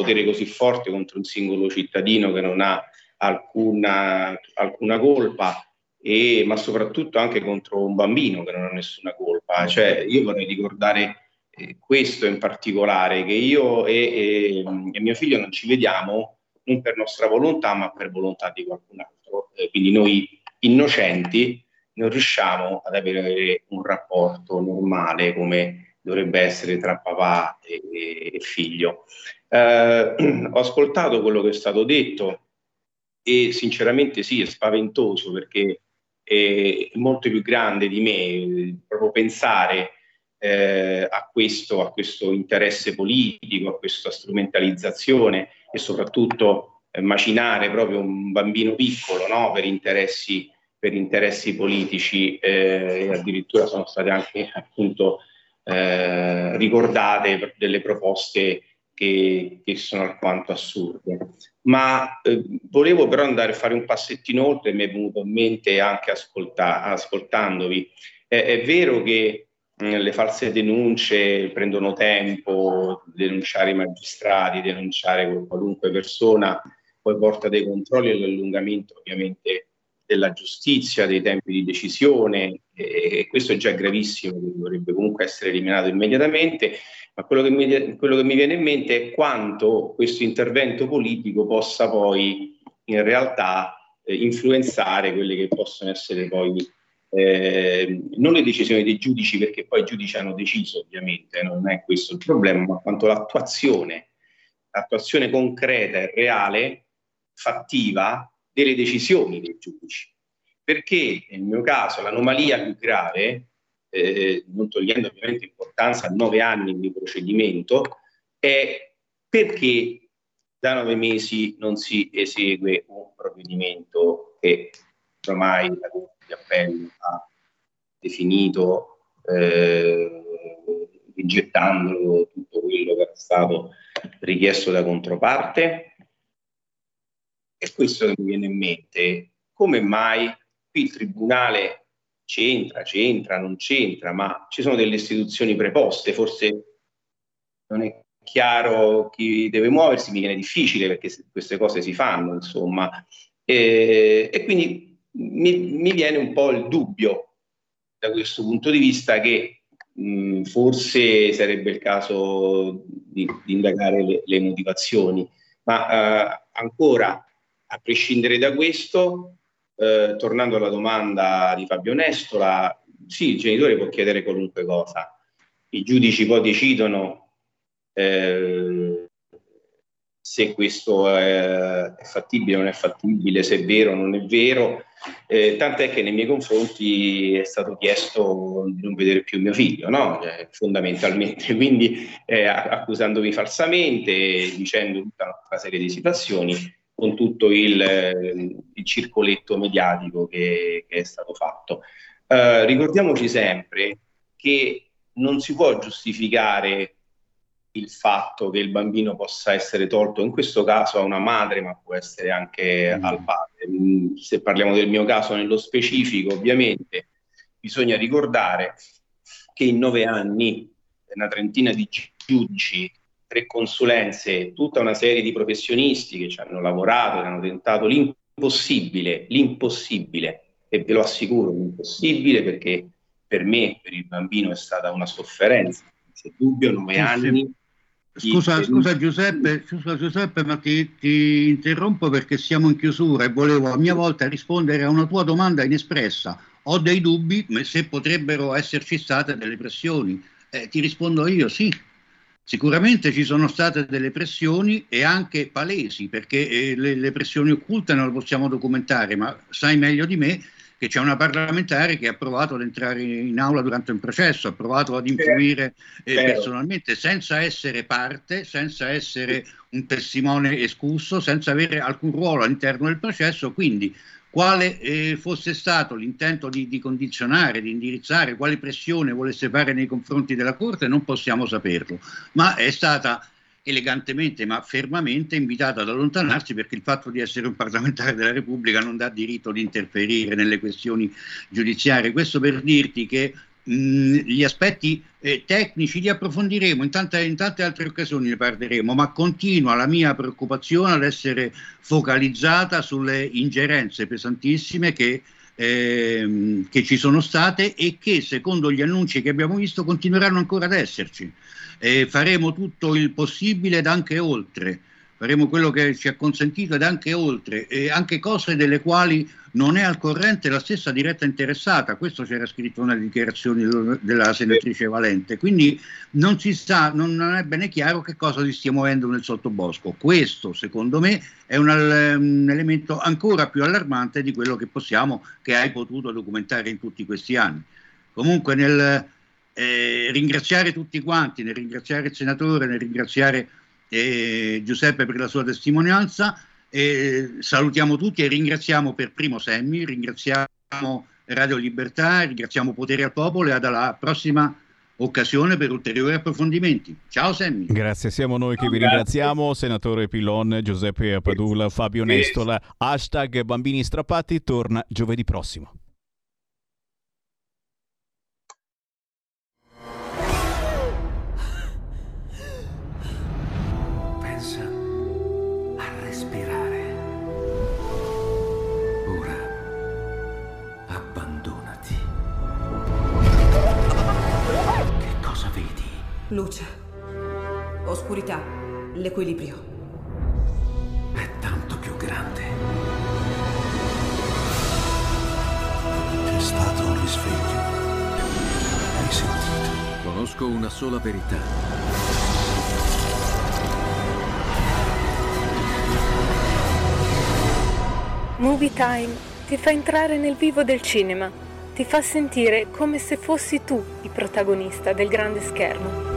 potere così forte contro un singolo cittadino che non ha alcuna, alcuna colpa, e, ma soprattutto anche contro un bambino che non ha nessuna colpa. Cioè, io vorrei ricordare eh, questo in particolare, che io e, e, e, mio figlio non ci vediamo non per nostra volontà, ma per volontà di qualcun altro. Eh, quindi noi innocenti non riusciamo ad avere un rapporto normale come dovrebbe essere tra papà e, e figlio. Eh, ho ascoltato quello che è stato detto e sinceramente sì, è spaventoso perché è molto più grande di me proprio pensare eh, a, questo, a, questo, interesse politico, a questa strumentalizzazione e soprattutto eh, macinare proprio un bambino piccolo no? per, interessi, per, interessi, politici eh, e addirittura sono state anche appunto eh, ricordate delle proposte che, che sono alquanto assurde. Ma eh, volevo però andare a fare un passettino oltre, mi è venuto in mente anche ascolta, ascoltandovi. Eh, è vero che mh, mm, le false denunce prendono tempo, denunciare i magistrati, denunciare qualunque persona, poi porta dei controlli all'allungamento ovviamente della giustizia, dei tempi di decisione, e questo è già gravissimo, dovrebbe comunque essere eliminato immediatamente, ma quello che, mi, quello che mi viene in mente è quanto questo intervento politico possa poi in realtà eh, influenzare quelle che possono essere poi eh, non le decisioni dei giudici, perché poi i giudici hanno deciso ovviamente, non è questo il problema, ma quanto l'attuazione, l'attuazione concreta e reale, fattiva delle decisioni dei giudici. Perché nel mio caso l'anomalia più grave, eh, non togliendo ovviamente importanza a nove anni di procedimento, è perché da nove mesi non si esegue un provvedimento che ormai la Corte di Appello ha definito eh, rigettando tutto quello che era stato richiesto da controparte. E questo mi viene in mente, come mai qui il Tribunale c'entra, c'entra, non c'entra, ma ci sono delle istituzioni preposte, forse non è chiaro chi deve muoversi, mi viene difficile perché queste cose si fanno, insomma. E, e quindi mi, mi, viene un po' il dubbio da questo punto di vista che mh, forse sarebbe il caso di, di indagare le, le, motivazioni, ma eh, ancora, a prescindere da questo, eh, tornando alla domanda di Fabio Nestola, sì, il genitore può chiedere qualunque cosa, i giudici poi decidono eh, se questo è, è, fattibile o non è fattibile, se è vero o non è vero, eh, tant'è che nei miei confronti è stato chiesto di non vedere più mio figlio, no? eh, fondamentalmente, quindi eh, accusandomi falsamente, dicendo tutta una serie di situazioni con tutto il, il circoletto mediatico che, che, è stato fatto. Uh, ricordiamoci sempre che non si può giustificare il fatto che il bambino possa essere tolto, in questo caso a una madre, ma può essere anche mm. al padre. Mm, se parliamo del mio caso nello specifico, ovviamente bisogna ricordare che in nove anni una trentina di giudici tre consulenze, tutta una serie di professionisti che ci hanno lavorato, che hanno tentato l'impossibile, l'impossibile, e ve lo assicuro, l'impossibile perché per me, per il bambino, è stata una sofferenza, senza dubbio, nove sì, anni. Scusa, scusa, Giuseppe, scusa Giuseppe, ma ti, ti, interrompo perché siamo in chiusura e volevo a mia volta rispondere a una tua domanda inespressa. Ho dei dubbi se potrebbero esserci state delle pressioni. Eh, ti rispondo io, sì, Sicuramente ci sono state delle pressioni e anche palesi, perché eh, le, le, pressioni occulte non le possiamo documentare, ma sai meglio di me che c'è una parlamentare che ha provato ad entrare in aula durante un processo, ha provato ad influire eh, personalmente senza essere parte, senza essere un testimone escusso, senza avere alcun ruolo all'interno del processo, quindi quale eh, fosse stato l'intento di, di, condizionare, di indirizzare, quale pressione volesse fare nei confronti della Corte, non possiamo saperlo, ma è stata elegantemente ma fermamente invitata ad allontanarsi perché il fatto di essere un parlamentare della Repubblica non dà diritto di interferire nelle questioni giudiziarie. Questo per dirti che gli aspetti eh, tecnici li approfondiremo, in tante, in tante, altre occasioni ne parleremo, ma continua la mia preoccupazione ad essere focalizzata sulle ingerenze pesantissime che, eh, che ci sono state e che secondo gli annunci che abbiamo visto continueranno ancora ad esserci. Eh, faremo tutto il possibile ed anche oltre faremo quello che ci ha consentito ed anche oltre, e anche cose delle quali non è al corrente la stessa diretta interessata, questo c'era scritto nelle dichiarazioni della senatrice Valente, quindi non si sa, non, è bene chiaro che cosa si stia muovendo nel sottobosco. Questo secondo me è un, un elemento ancora più allarmante di quello che possiamo, che hai potuto documentare in tutti questi anni. Comunque nel eh, ringraziare tutti quanti, nel ringraziare il senatore, nel ringraziare eh, Giuseppe per la sua testimonianza. Eh, salutiamo tutti e ringraziamo per primo Semmi, ringraziamo Radio Libertà, ringraziamo Potere al Popolo e alla prossima occasione per ulteriori approfondimenti. Ciao Semmi. Grazie, siamo noi che vi ringraziamo, senatore Pilon, Giuseppe Padula, Fabio Nestola. Hashtag Bambini Strappati torna giovedì prossimo. Luce. Oscurità. L'equilibrio. È tanto più grande. C'è stato un risveglio. Hai sentito? Conosco una sola verità. Movie Time ti fa entrare nel vivo del cinema, ti fa sentire come se fossi tu il protagonista del grande schermo.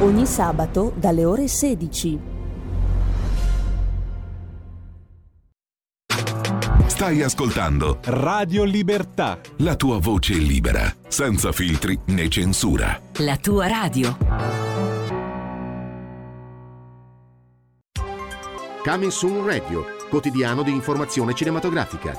Ogni sabato dalle ore 16. Stai ascoltando Radio Libertà. la tua voce libera, senza filtri né censura. La tua radio. Coming Soon Radio, quotidiano di informazione cinematografica.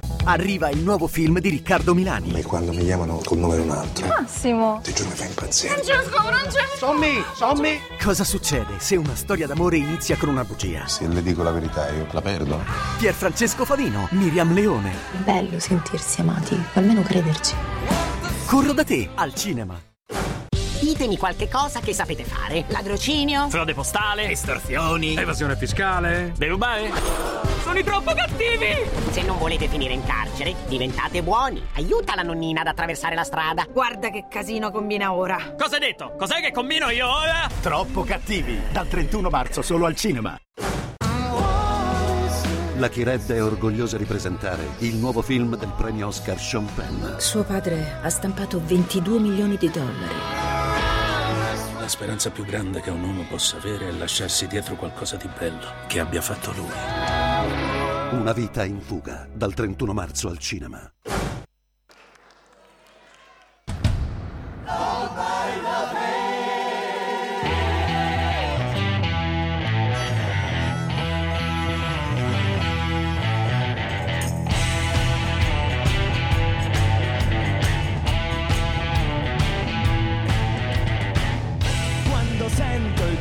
Arriva il nuovo film di Riccardo Milani. E quando mi chiamano col nome di un altro, Massimo! ti giuro mi fa impazzire. Francesco, Francesco! Sommi, sommi! Cosa succede se una storia d'amore inizia con una bugia? Se le dico la verità io la perdo. Pier Francesco Favino, Miriam Leone. È bello sentirsi amati, almeno crederci. Corro da te al cinema. Ditemi qualche cosa che sapete fare. Ladrocinio? Frode postale? Estorsioni? Evasione fiscale? Derubare? Sono i troppo cattivi! Se non volete finire in carcere, diventate buoni. Aiuta la nonnina ad attraversare la strada. Guarda che casino combina ora. Cosa hai detto? Cos'è che combino io ora? Troppo cattivi. Dal 31 marzo solo al cinema. La Chired è orgogliosa di presentare il nuovo film del premio Oscar Sean Penn. Suo padre ha stampato 22 milioni di dollari. La speranza più grande che un uomo possa avere è lasciarsi dietro qualcosa di bello che abbia fatto lui. Una vita in fuga, dal 31 marzo al cinema.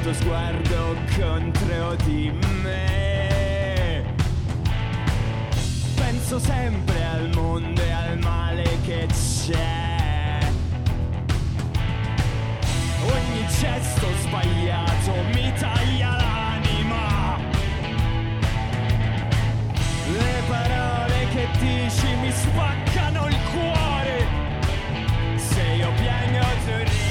Tuo sguardo contro di me. Penso sempre al mondo e al male che c'è. Ogni gesto sbagliato mi taglia l'anima. Le parole che dici mi spaccano il cuore. Se io piango tu ridi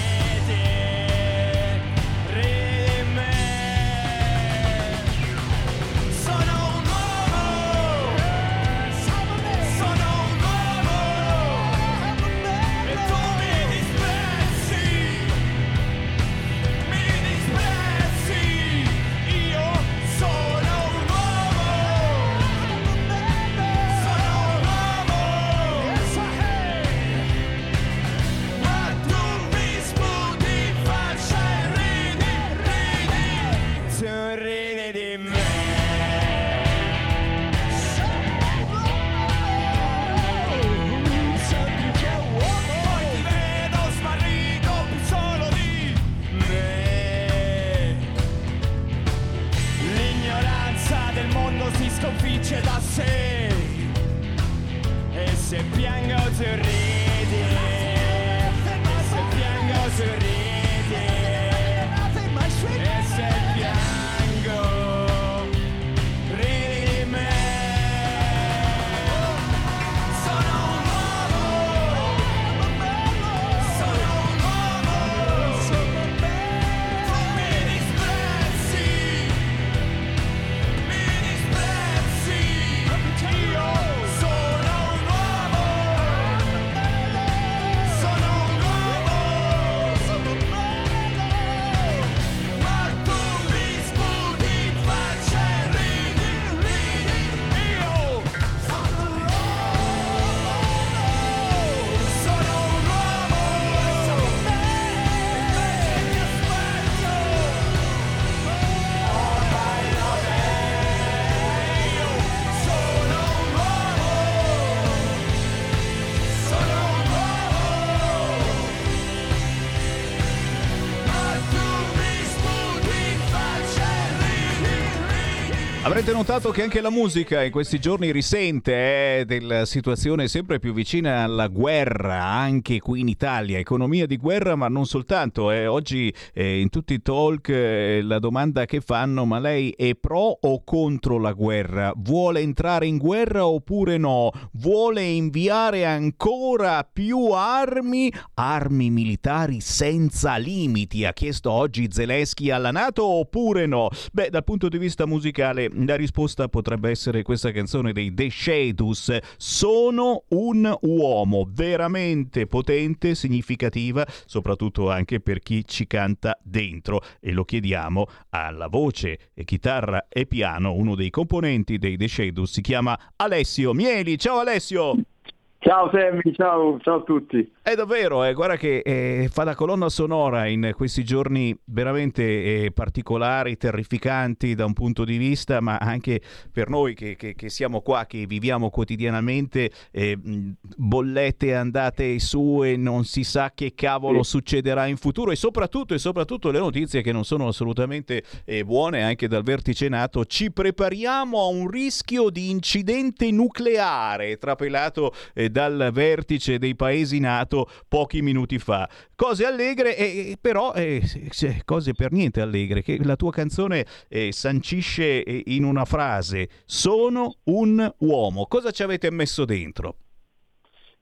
Avrete notato che anche la musica in questi giorni risente eh, della situazione sempre più vicina alla guerra, anche qui in Italia. Economia di guerra, ma non soltanto. Eh. Oggi eh, in tutti i talk eh, la domanda che fanno, ma lei è pro o contro la guerra? Vuole entrare in guerra oppure no? Vuole inviare ancora più armi? Armi militari senza limiti, ha chiesto oggi Zelensky alla Nato oppure no? Beh, dal punto di vista musicale la risposta potrebbe essere questa canzone dei The Shadows. Sono un uomo veramente potente, significativa, soprattutto anche per chi ci canta dentro. E lo chiediamo alla voce, chitarra e piano. Uno dei componenti dei The Shadows si chiama Alessio Mieli. Ciao Alessio! Ciao Sammy, ciao, ciao a tutti. È davvero, eh, guarda che eh, fa da colonna sonora in questi giorni veramente eh, particolari, terrificanti da un punto di vista, ma anche per noi che, che, che siamo qua, che viviamo quotidianamente, eh, bollette andate su e non si sa che cavolo sì. succederà in futuro e soprattutto, e soprattutto le notizie che non sono assolutamente eh, buone anche dal vertice NATO, ci prepariamo a un rischio di incidente nucleare trapelato dal vertice dei paesi NATO pochi minuti fa. Cose allegre, eh, però eh, cose per niente allegre, che la tua canzone eh, sancisce eh, in una frase, sono un uomo. Cosa ci avete messo dentro?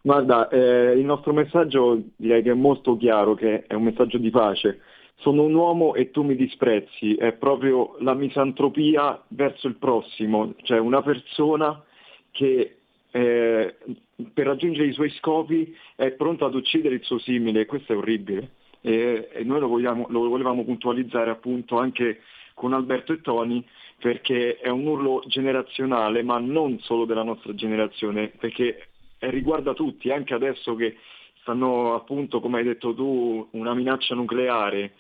Guarda, eh, il nostro messaggio direi che è molto chiaro, che è un messaggio di pace. Sono un uomo e tu mi disprezzi, è proprio la misantropia verso il prossimo, cioè una persona che eh, per raggiungere i suoi scopi è pronto ad uccidere il suo simile, questo è orribile. E, e noi lo, vogliamo, lo volevamo puntualizzare appunto anche con Alberto e Tony perché è un urlo generazionale, ma non solo della nostra generazione, perché riguarda tutti, anche adesso che stanno appunto, come hai detto tu, una minaccia nucleare.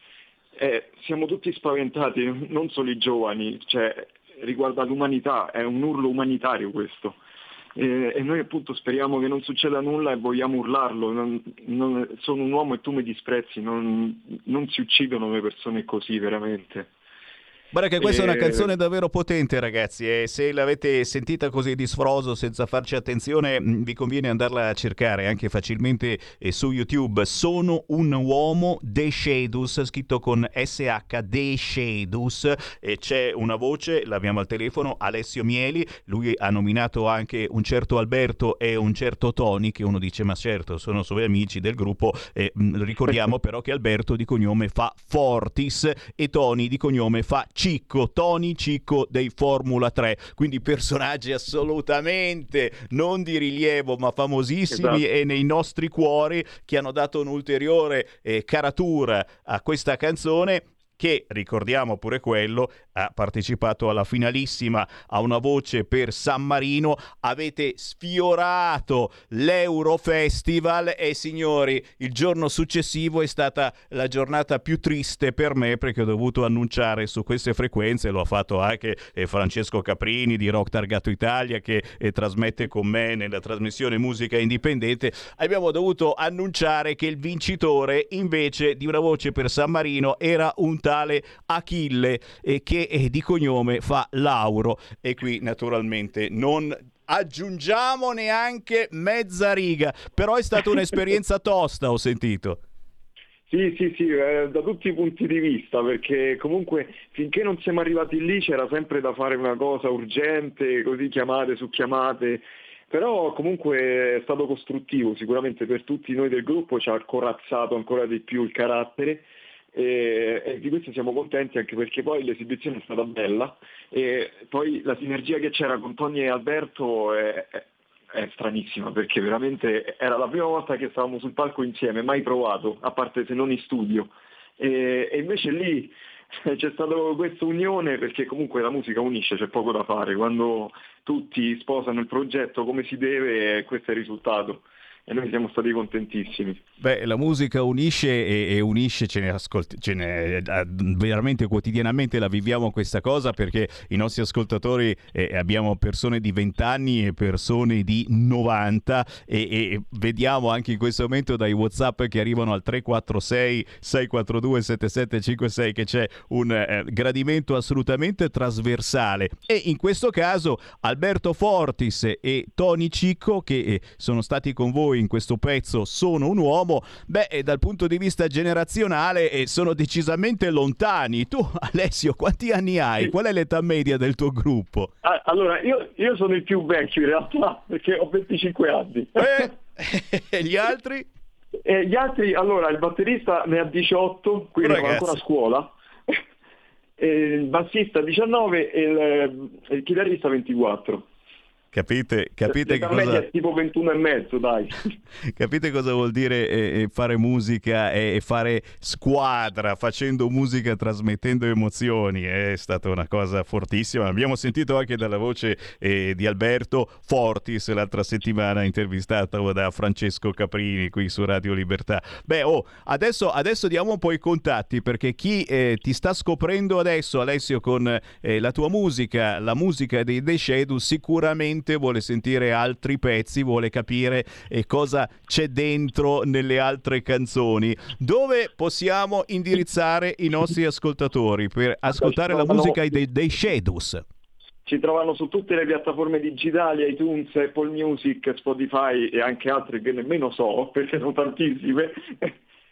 Eh, siamo tutti spaventati, non solo i giovani, cioè riguarda l'umanità, è un urlo umanitario questo eh, e noi appunto speriamo che non succeda nulla e vogliamo urlarlo, non, non, sono un uomo e tu mi disprezzi, non, non si uccidono le persone così veramente. Guarda che questa e... è una canzone davvero potente ragazzi e se l'avete sentita così di sfroso senza farci attenzione mm, vi conviene andarla a cercare anche facilmente eh, su YouTube. Sono un uomo The Shadows scritto con SH The Shadows e c'è una voce, l'abbiamo al telefono, Alessio Mieli, lui ha nominato anche un certo Alberto e un certo Tony che uno dice ma certo sono suoi amici del gruppo. E mm, ricordiamo però che Alberto di cognome fa Fortis e Tony di cognome fa Cicco, Tony Cicco dei Formula 3, quindi personaggi assolutamente non di rilievo ma famosissimi esatto. e nei nostri cuori che hanno dato un'ulteriore eh, caratura a questa canzone che, ricordiamo pure quello, ha partecipato alla finalissima a una voce per San Marino, avete sfiorato l'Eurofestival e signori, il giorno successivo è stata la giornata più triste per me perché ho dovuto annunciare su queste frequenze, lo ha fatto anche eh, Francesco Caprini di Rock Targato Italia che eh, trasmette con me nella trasmissione Musica Indipendente, abbiamo dovuto annunciare che il vincitore invece di una voce per San Marino era un tale Achille eh, che eh, di cognome fa Lauro. E qui naturalmente non aggiungiamo neanche mezza riga, però è stata un'esperienza tosta, ho sentito. Sì, sì, sì, eh, da tutti i punti di vista, perché comunque finché non siamo arrivati lì c'era sempre da fare una cosa urgente, così chiamate su chiamate, però comunque è stato costruttivo, sicuramente per tutti noi del gruppo ci ha corazzato ancora di più il carattere e, e, di questo siamo contenti anche perché poi l'esibizione è stata bella. E poi la sinergia che c'era con Tony e Alberto è, è, è stranissima perché veramente era la prima volta che stavamo sul palco insieme, mai provato, a parte se non in studio. E, e invece lì c'è stata questa unione perché comunque la musica unisce, c'è poco da fare, quando tutti sposano il progetto come si deve questo è il risultato e noi siamo stati contentissimi. Beh, la musica unisce e, e unisce, ce ne, ascolti, ce ne eh, veramente quotidianamente la viviamo questa cosa perché i nostri ascoltatori eh, abbiamo persone di 20 anni e persone di 90 e, e, vediamo anche in questo momento dai WhatsApp che arrivano al 346 642 7756 che c'è un eh, gradimento assolutamente trasversale e in questo caso Alberto Fortis e Tony Cicco che eh, sono stati con voi in questo pezzo sono un uomo beh, dal punto di vista generazionale eh, sono decisamente lontani. Tu, Alessio, quanti anni hai? Qual è l'età media del tuo gruppo? Ah, allora, io, io, sono il più vecchio in realtà, perché ho 25 anni. Eh, e gli altri? E gli altri, allora, il batterista ne ha 18, quindi va ancora a scuola. il bassista 19 e il, il chitarrista 24. Capite, capite cosa... è tipo 21 e mezzo, dai. capite cosa vuol dire eh, fare musica e fare squadra, facendo musica, trasmettendo emozioni. È stata una cosa fortissima. Abbiamo sentito anche dalla voce eh, di Alberto Fortis l'altra settimana intervistato da Francesco Caprini qui su Radio Libertà. Beh, oh, adesso, adesso diamo un po' i contatti perché chi eh, ti sta scoprendo adesso, Alessio, con eh, la tua musica, la musica dei The Shadow, sicuramente vuole sentire altri pezzi, vuole capire eh, cosa c'è dentro nelle altre canzoni. Dove possiamo indirizzare i nostri ascoltatori per ascoltare la musica dei, dei Shadows? Ci trovano su tutte le piattaforme digitali, iTunes, Apple Music, Spotify e anche altre che nemmeno so, perché sono tantissime.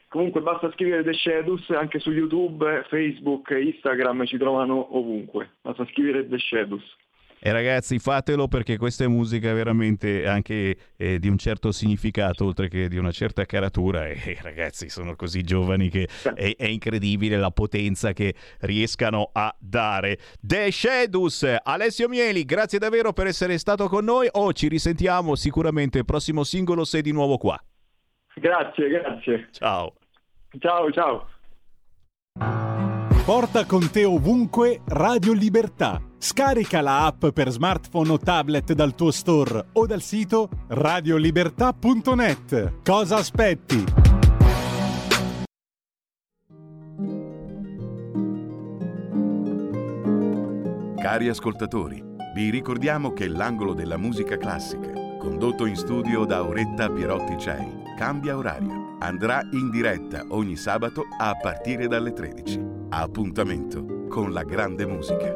Comunque basta scrivere The Shadows anche su YouTube, Facebook, Instagram, ci trovano ovunque. Basta scrivere The Shadows. E ragazzi, fatelo perché questa è musica veramente anche eh, di un certo significato, oltre che di una certa caratura. E eh, ragazzi, sono così giovani che è, è, incredibile la potenza che riescano a dare. The Shadows, Alessio Mieli, grazie davvero per essere stato con noi. Oh, ci risentiamo sicuramente. Il prossimo singolo sei di nuovo qua. Grazie, grazie. Ciao. Ciao, ciao. Porta con te ovunque Radio Libertà. Scarica la app per smartphone o tablet dal tuo store o dal sito radiolibertà.net. Cosa aspetti? Cari ascoltatori, vi ricordiamo che l'angolo della musica classica, condotto in studio da Auretta Pierotti Cei, cambia orario. Andrà in diretta ogni sabato a partire dalle 13 Appuntamento con la grande musica.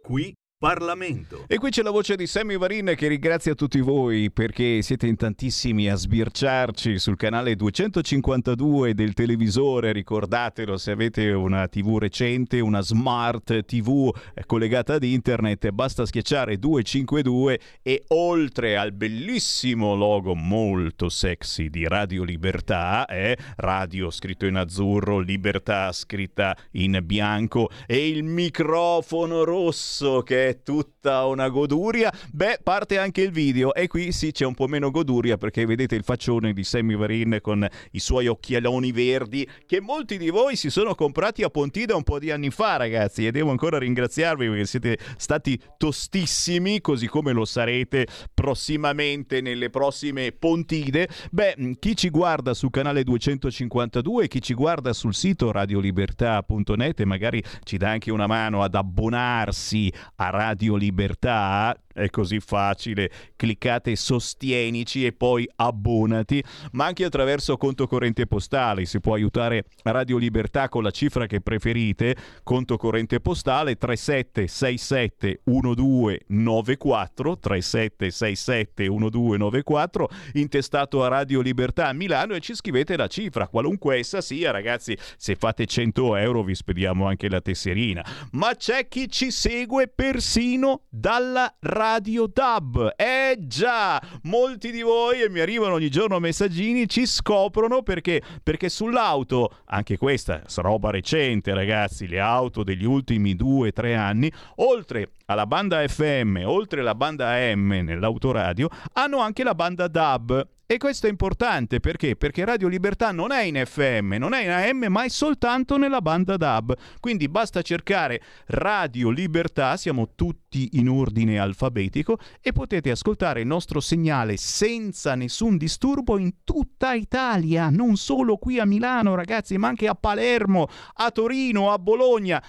Qui Parlamento. E qui c'è la voce di Sammy Varin che ringrazia tutti voi perché siete in tantissimi a sbirciarci sul canale 252 del televisore. Ricordatelo se avete una TV recente, una smart TV collegata ad internet, basta schiacciare 252 e oltre al bellissimo logo molto sexy di Radio Libertà, eh, radio scritto in azzurro, Libertà scritta in bianco e il microfono rosso che è tutta una goduria. Beh, parte anche il video e qui sì c'è un po' meno goduria perché vedete il faccione di Sammy Varin con i suoi occhialoni verdi che molti di voi si sono comprati a Pontida un po' di anni fa, ragazzi, e devo ancora ringraziarvi perché siete stati tostissimi, così come lo sarete prossimamente nelle prossime Pontide. Beh, chi ci guarda sul canale 252, chi ci guarda sul sito radiolibertà.net e magari ci dà anche una mano ad abbonarsi a Radio Libertà è così facile, cliccate sostienici e poi abbonati, ma anche attraverso conto corrente postale, si può aiutare Radio Libertà con la cifra che preferite, conto corrente postale 3767 1294 3767 1294 intestato a Radio Libertà a Milano e ci scrivete la cifra, qualunque essa sia, ragazzi, se fate 100 euro vi spediamo anche la tesserina, ma c'è chi ci segue persino dalla radio Radio Dub. Eh già, molti di voi, e mi arrivano ogni giorno messaggini, ci scoprono perché, perché sull'auto, anche questa roba recente ragazzi, le auto degli ultimi due o tre anni, oltre alla banda FM, oltre alla banda AM nell'autoradio, hanno anche la banda DAB E questo è importante perché? Perché Radio Libertà non è in FM, non è in AM, ma è soltanto nella banda DAB. Quindi basta cercare Radio Libertà, siamo tutti in ordine alfabetico e potete ascoltare il nostro segnale senza nessun disturbo in tutta Italia, non solo qui a Milano, ragazzi, ma anche a Palermo, a Torino, a Bologna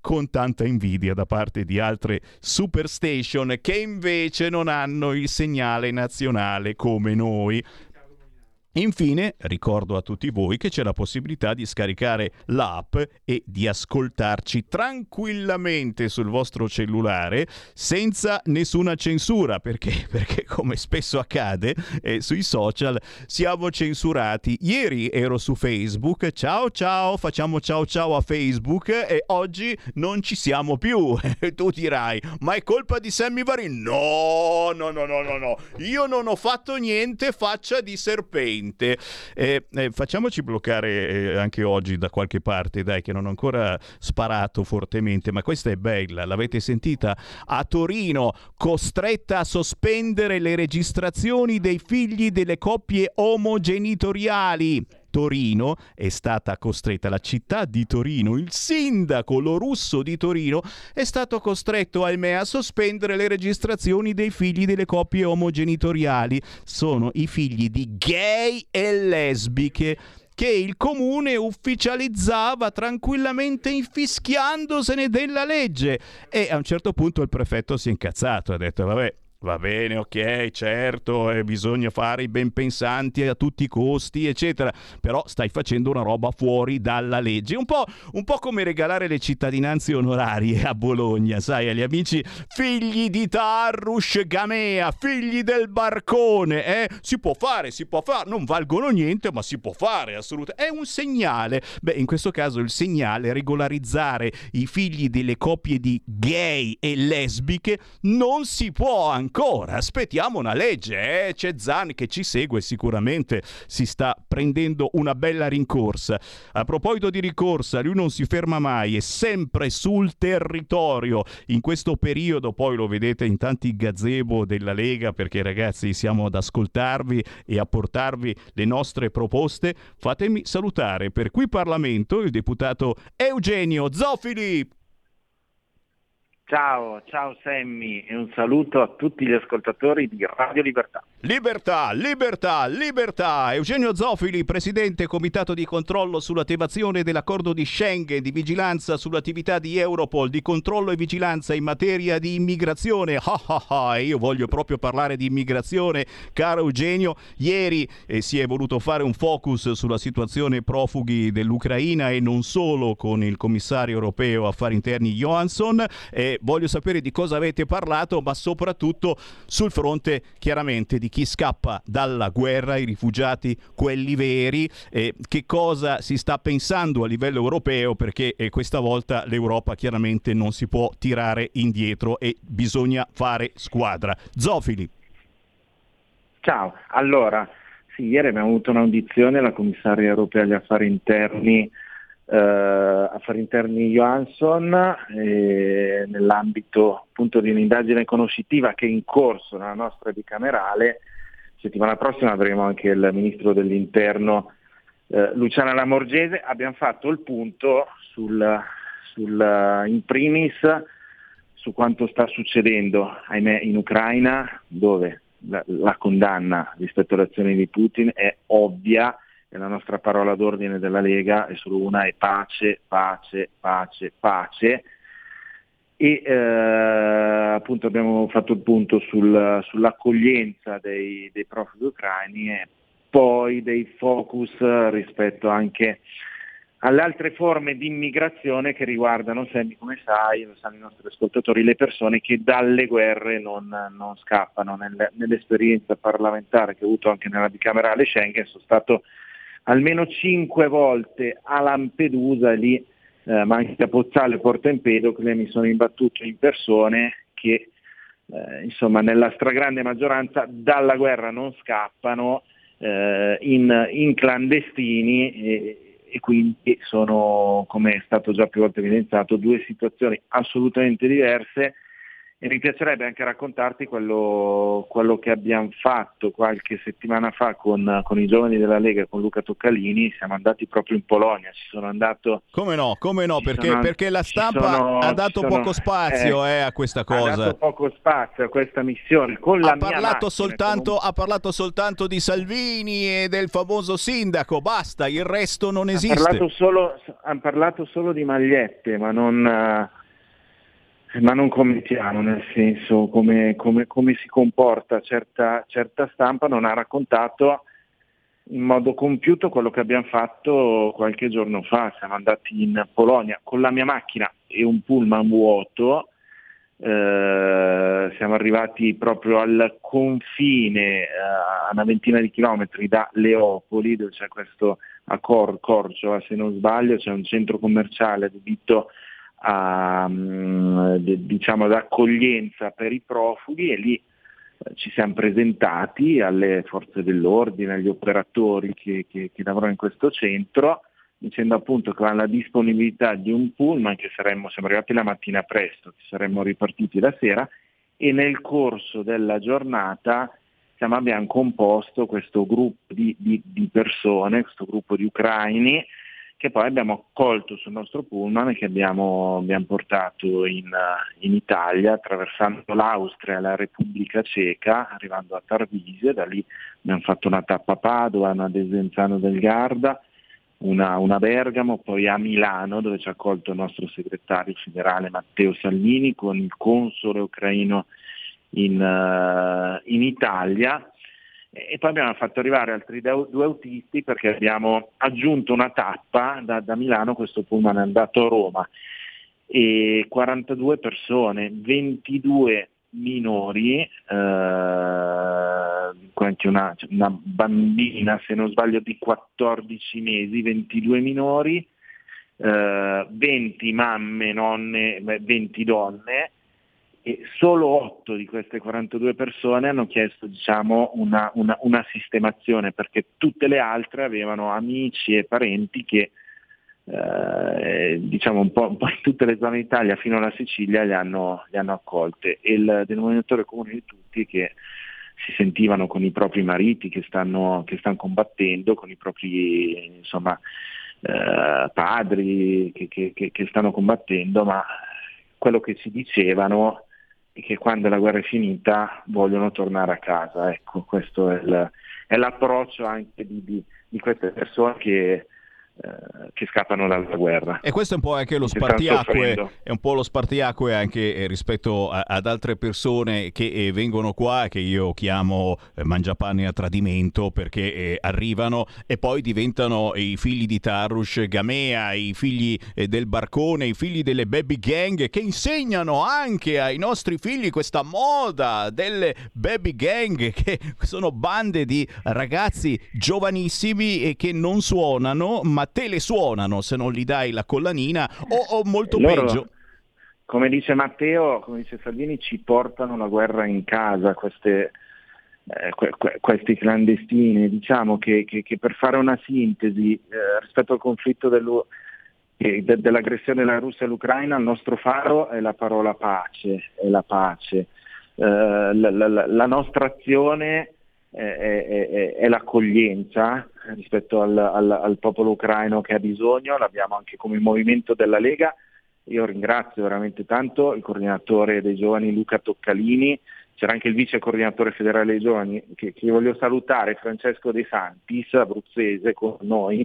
con tanta invidia da parte di altre superstation che invece non hanno il segnale nazionale come noi. Infine, ricordo a tutti voi che c'è la possibilità di scaricare l'app e di ascoltarci tranquillamente sul vostro cellulare senza nessuna censura, perché, perché come spesso accade eh, sui social siamo censurati. Ieri ero su Facebook, ciao ciao, facciamo ciao ciao a Facebook e oggi non ci siamo più. tu dirai, ma è colpa di Sammy Varin? No, no, no, no, no, no, io non ho fatto niente, faccia di serpente veramente. Eh, eh, facciamoci bloccare eh, anche oggi da qualche parte, dai, che non ho ancora sparato fortemente, ma questa è bella, l'avete sentita? A Torino, costretta a sospendere le registrazioni dei figli delle coppie omogenitoriali. Torino è stata costretta, la città di Torino, il sindaco lo russo di Torino è stato costretto, ahimè, a sospendere le registrazioni dei figli delle coppie omogenitoriali. Sono i figli di gay e lesbiche che il comune ufficializzava tranquillamente infischiandosene della legge. E a un certo punto il prefetto si è incazzato, ha detto vabbè Va bene, ok, certo, eh, bisogna fare i ben pensanti a tutti i costi, eccetera, però stai facendo una roba fuori dalla legge. Un po', un po' come regalare le cittadinanze onorarie a Bologna, sai, agli amici figli di Tarrus Gamea, figli del barcone, eh? Si può fare, si può fare, non valgono niente, ma si può fare, assolutamente. È un segnale. Beh, in questo caso il segnale è regolarizzare i figli delle coppie di gay e lesbiche non si può ancora ancora, aspettiamo una legge, eh? c'è Zan che ci segue sicuramente, si sta prendendo una bella rincorsa. A proposito di rincorsa, lui non si ferma mai, è sempre sul territorio. In questo periodo poi lo vedete in tanti gazebo della Lega perché ragazzi siamo ad ascoltarvi e a portarvi le nostre proposte. Fatemi salutare per qui Parlamento il deputato Eugenio Zofili. Ciao, ciao Sammy e un saluto a tutti gli ascoltatori di Radio Libertà. Libertà, libertà, libertà. Eugenio Zofili, presidente comitato di controllo sull'attivazione dell'accordo di Schengen, di vigilanza sull'attività di Europol, di controllo e vigilanza in materia di immigrazione. Ah, ah, ah, io voglio proprio parlare di immigrazione, caro Eugenio. Ieri eh, si è voluto fare un focus sulla situazione profughi dell'Ucraina e non solo con il commissario europeo affari interni Johansson. Eh, voglio sapere di cosa avete parlato, ma soprattutto sul fronte chiaramente di chi scappa dalla guerra, i rifugiati, quelli veri, eh, che cosa si sta pensando a livello europeo perché eh, questa volta l'Europa chiaramente non si può tirare indietro e bisogna fare squadra. Zofili. Ciao, allora, sì, ieri abbiamo avuto un'audizione, la commissaria europea agli affari interni eh, affari interni Johansson eh, nell'ambito appunto di un'indagine conoscitiva che è in corso nella nostra bicamerale. Settimana prossima avremo anche il ministro dell'interno eh, Luciana Lamorgese. Abbiamo fatto il punto sul, sul, in primis su quanto sta succedendo, ahimè, in Ucraina, dove la, la condanna rispetto alle azioni di Putin è ovvia e la nostra parola d'ordine della Lega è solo una, è pace, pace, pace, pace. E eh, appunto abbiamo fatto il punto sul, sull'accoglienza dei, dei profughi ucraini e poi dei focus rispetto anche alle altre forme di immigrazione che riguardano, Sammy, come sai, lo sanno i nostri ascoltatori, le persone che dalle guerre non, non scappano. Nel, nell'esperienza parlamentare che ho avuto anche nella bicamerale Schengen sono stato almeno cinque volte a Lampedusa, lì, eh, ma anche a Pozzale, Porto Empedocle, mi sono imbattuto in persone che eh, insomma, nella stragrande maggioranza dalla guerra non scappano eh, in, in, clandestini e, e quindi sono, come è stato già più volte evidenziato, due situazioni assolutamente diverse e mi piacerebbe anche raccontarti quello, quello, che abbiamo fatto qualche settimana fa con, con, i giovani della Lega, con Luca Toccalini, siamo andati proprio in Polonia, ci sono andato... Come no, come no, perché, sono, perché, la stampa sono, ha dato sono, poco spazio eh, eh, a questa cosa. Ha dato poco spazio a questa missione. Con la ha, parlato macchina, soltanto, un... ha parlato soltanto di Salvini e del famoso sindaco, basta, il resto non esiste. Ha parlato solo, ha parlato solo di magliette, ma non ma non commentiamo nel senso come, come, come si comporta certa, certa, stampa, non ha raccontato in modo compiuto quello che abbiamo fatto qualche giorno fa, siamo andati in Polonia con la mia macchina e un pullman vuoto, eh, siamo arrivati proprio al confine, eh, a una ventina di chilometri da Leopoli, dove c'è questo a Cor- se non sbaglio, c'è un centro commerciale adibito mm, diciamo, d'accoglienza per i profughi e lì eh, ci siamo presentati alle forze dell'ordine, agli operatori che, che, che lavorano in questo centro, dicendo appunto che avevano la disponibilità di un pullman che saremmo, siamo arrivati la mattina presto, che saremmo ripartiti la sera e nel corso della giornata diciamo, abbiamo composto questo gruppo di, di, di persone, questo gruppo di ucraini che poi abbiamo accolto sul nostro pullman e che abbiamo, abbiamo portato in, in, Italia attraversando l'Austria la Repubblica Ceca, arrivando a Tarvise, da lì abbiamo fatto una tappa a Padova, una Desenzano del Garda, una, una, Bergamo, poi a Milano dove ci ha accolto il nostro segretario federale Matteo Salvini con il console ucraino in, uh, in Italia e poi abbiamo fatto arrivare altri due autisti perché abbiamo aggiunto una tappa da, da Milano, questo pullman è andato a Roma, e 42 persone, 22 minori, eh, una, una, bambina se non sbaglio di 14 mesi, 22 minori, eh, 20 mamme, nonne, 20 donne e solo 8 di queste 42 persone hanno chiesto diciamo, una, una, una, sistemazione perché tutte le altre avevano amici e parenti che eh, diciamo un po', un po', in tutte le zone d'Italia fino alla Sicilia li hanno, li hanno accolte. E il denominatore comune di tutti è che si sentivano con i propri mariti che stanno, che stanno combattendo, con i propri insomma, eh, padri che, che, che stanno combattendo, ma quello che ci dicevano che quando la guerra è finita vogliono tornare a casa. Ecco, questo è, il, è l'approccio anche di, di, di, queste persone che che scappano dalla guerra. E questo è un po' anche lo spartiacque, è un po' lo spartiacque anche eh, rispetto a, ad altre persone che eh, vengono qua, che io chiamo eh, mangiapane a tradimento, perché eh, arrivano e poi diventano i figli di Tarush Gamea, i figli eh, del barcone, i figli delle baby gang, che insegnano anche ai nostri figli questa moda delle baby gang, che sono bande di ragazzi giovanissimi e che non suonano, ma te le suonano se non gli dai la collanina o, o molto Loro, peggio. Come dice Matteo, come dice Salvini, ci portano la guerra in casa queste, eh, que, que, questi clandestini. Diciamo che, che, che, per fare una sintesi eh, rispetto al conflitto dell'U- de, dell'aggressione della Russia all'Ucraina, il nostro faro è la parola pace, è la pace. Eh, la, la, la, nostra azione è, è, è l'accoglienza rispetto al, al, al, popolo ucraino che ha bisogno, l'abbiamo anche come movimento della Lega. Io ringrazio veramente tanto il coordinatore dei giovani Luca Toccalini, c'era anche il vice coordinatore federale dei giovani che, che voglio salutare, Francesco De Santis, abruzzese con noi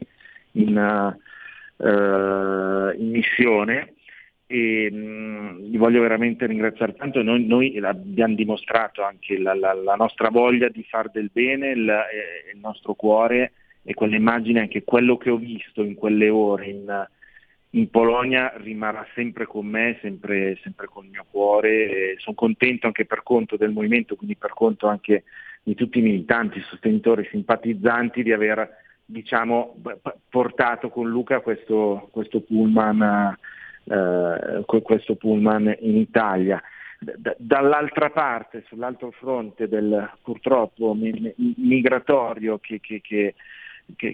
in, uh, in missione e mh, mm, li voglio veramente ringraziare tanto. Noi, noi abbiamo dimostrato anche la, la, la, nostra voglia di far del bene, il, eh, il, nostro cuore e quell'immagine, anche quello che ho visto in quelle ore in, in Polonia rimarrà sempre con me, sempre, sempre con il mio cuore. Sono contento anche per conto del movimento, quindi per conto anche di tutti i militanti, sostenitori, simpatizzanti di aver diciamo, portato con Luca questo, questo pullman eh, questo pullman in Italia. D- dall'altra parte, sull'altro fronte del purtroppo mi- migratorio che, che, che,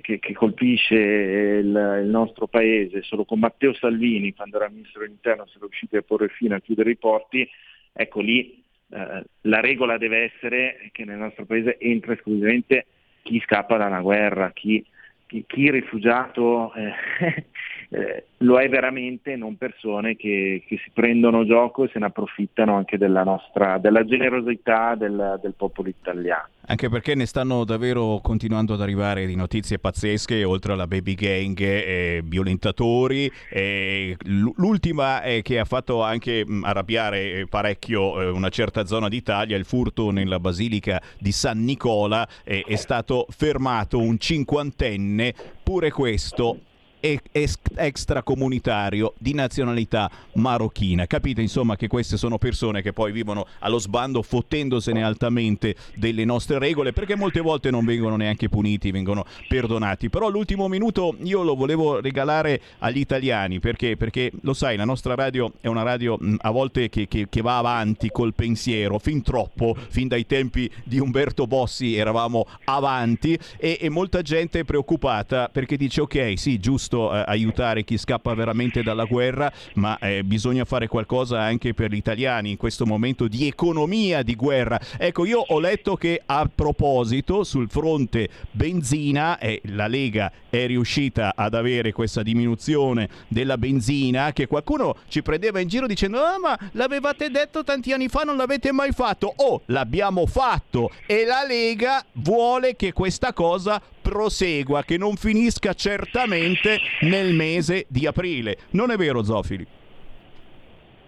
che colpisce il, il, nostro paese, solo con Matteo Salvini, quando era ministro dell'interno, è riusciti a porre fine a chiudere i porti, ecco lì eh, la regola deve essere che nel nostro paese entra esclusivamente chi scappa da una guerra, chi, chi, chi rifugiato eh, eh, lo è veramente, non persone che, che, si prendono gioco e se ne approfittano anche della nostra della generosità del, del popolo italiano. Anche perché ne stanno davvero continuando ad arrivare di notizie pazzesche, oltre alla baby gang, eh, violentatori. Eh, l'ultima è che ha fatto anche mh, arrabbiare eh, parecchio eh, una certa zona d'Italia, il furto nella basilica di San Nicola. è stato fermato un cinquantenne, pure questo extracomunitario di nazionalità marocchina. Capite insomma che queste sono persone che poi vivono allo sbando fottendosene altamente delle nostre regole perché molte volte non vengono neanche puniti, vengono perdonati. Però l'ultimo minuto io lo volevo regalare agli italiani perché, perché lo sai, la nostra radio è una radio a volte che, che, che va avanti col pensiero, fin troppo, fin dai tempi di Umberto Bossi eravamo avanti e, e molta gente è preoccupata perché dice ok, sì, giusto giusto eh, aiutare chi scappa veramente dalla guerra, ma eh, bisogna fare qualcosa anche per gli italiani in questo momento di economia di guerra. Ecco, io ho letto che a proposito sul fronte benzina eh, la Lega è riuscita ad avere questa diminuzione della benzina che qualcuno ci prendeva in giro dicendo ah, ma l'avevate detto tanti anni fa, non l'avete mai fatto. Oh, l'abbiamo fatto e la Lega vuole che questa cosa prosegua, che non finisca certamente nel mese di aprile. Non è vero Zofili?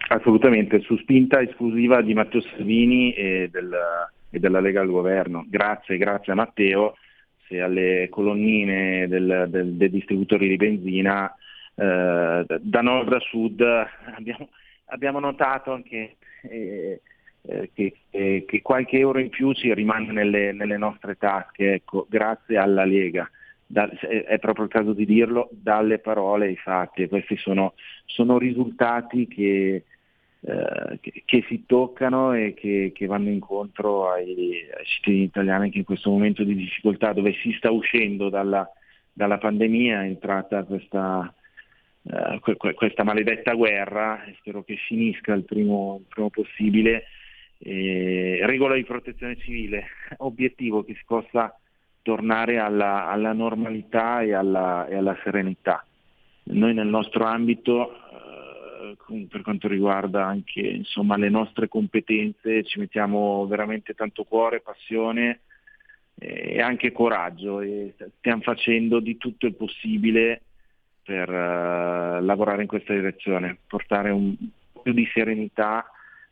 Assolutamente, su spinta esclusiva di Matteo Salvini e, del, e della Lega al governo. Grazie, grazie a Matteo, se alle colonnine del, del, dei distributori di benzina eh, da nord a sud abbiamo, abbiamo notato anche eh, eh, che, eh, che, qualche euro in più ci rimane nelle, nelle nostre tasche, ecco, grazie alla Lega. Da, è proprio il caso di dirlo, dalle parole ai fatti. Questi sono, sono risultati che, eh, che, che, si toccano e che, che vanno incontro ai, ai, cittadini italiani che in questo momento di difficoltà, dove si sta uscendo dalla, dalla pandemia, è entrata questa, uh, questa maledetta guerra spero che finisca il primo, il primo possibile eh, regola di protezione civile, obiettivo che si possa tornare alla, alla normalità e alla, e alla, serenità. Noi nel nostro ambito, eh, per quanto riguarda anche insomma, le nostre competenze, ci mettiamo veramente tanto cuore, passione e anche coraggio e stiamo facendo di tutto il possibile per uh, lavorare in questa direzione, portare un po' più di serenità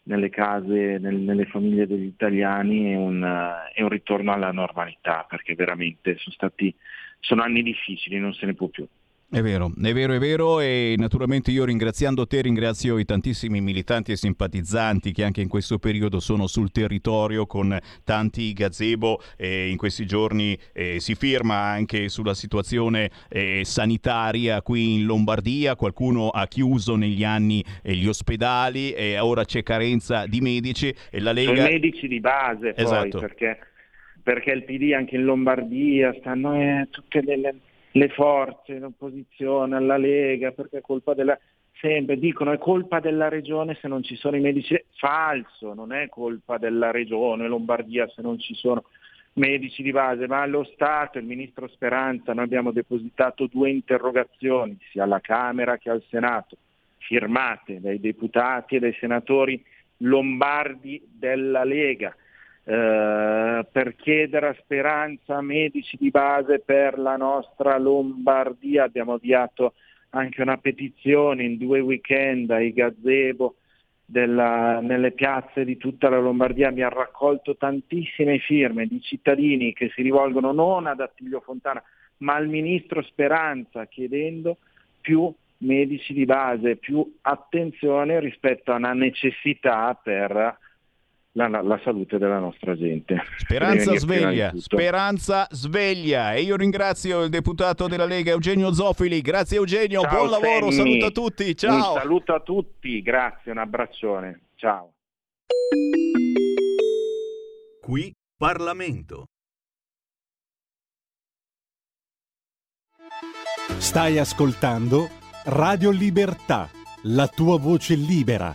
nelle case, nel, nelle famiglie degli italiani è un, uh, è un, ritorno alla normalità, perché veramente sono stati sono anni difficili, non se ne può più. È vero, è vero, è vero e naturalmente io ringraziando te ringrazio i tantissimi militanti e simpatizzanti che anche in questo periodo sono sul territorio con tanti gazebo e in questi giorni eh, si firma anche sulla situazione eh, sanitaria qui in Lombardia, qualcuno ha chiuso negli anni eh, gli ospedali e ora c'è carenza di medici e la Lega... Sono medici di base poi esatto. perché, perché il PD anche in Lombardia stanno eh, tutte le le forze in opposizione alla Lega perché è colpa della sempre dicono è colpa della regione se non ci sono i medici. Falso non è colpa della regione Lombardia se non ci sono medici di base ma allo Stato il ministro Speranza noi abbiamo depositato due interrogazioni sia alla Camera che al Senato firmate dai deputati e dai senatori lombardi della Lega eh, per chiedere a Speranza medici di base per la nostra Lombardia. Abbiamo avviato anche una petizione in due weekend ai gazebo della, nelle piazze di tutta la Lombardia. Mi ha raccolto tantissime firme di cittadini che si rivolgono non ad Attilio Fontana ma al ministro Speranza chiedendo più medici di base, più attenzione rispetto a una necessità per la, la, salute della nostra gente. Speranza sveglia, speranza sveglia. E io ringrazio il deputato della Lega Eugenio Zofili. Grazie Eugenio, Ciao, buon lavoro, Sammy. saluto a tutti. Ciao. Un saluto a tutti, grazie, un abbraccione. Ciao. Qui Parlamento. Stai ascoltando Radio Libertà, la tua voce libera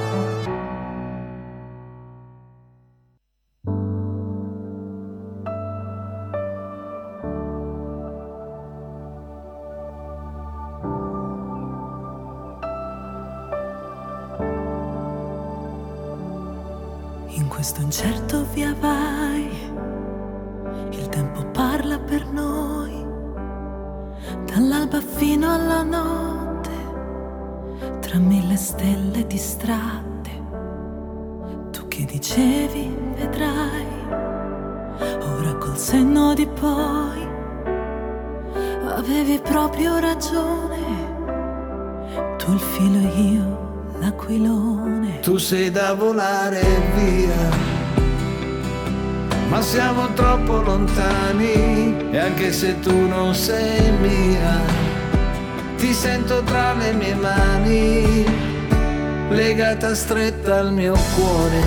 Distratte. Tu che dicevi, vedrai, ora col senno di poi, avevi proprio ragione, tu il filo e io l'aquilone. Tu sei da volare via, ma siamo troppo lontani e anche se tu non sei mia, ti sento tra le mie mani, legata stretta al mio cuore,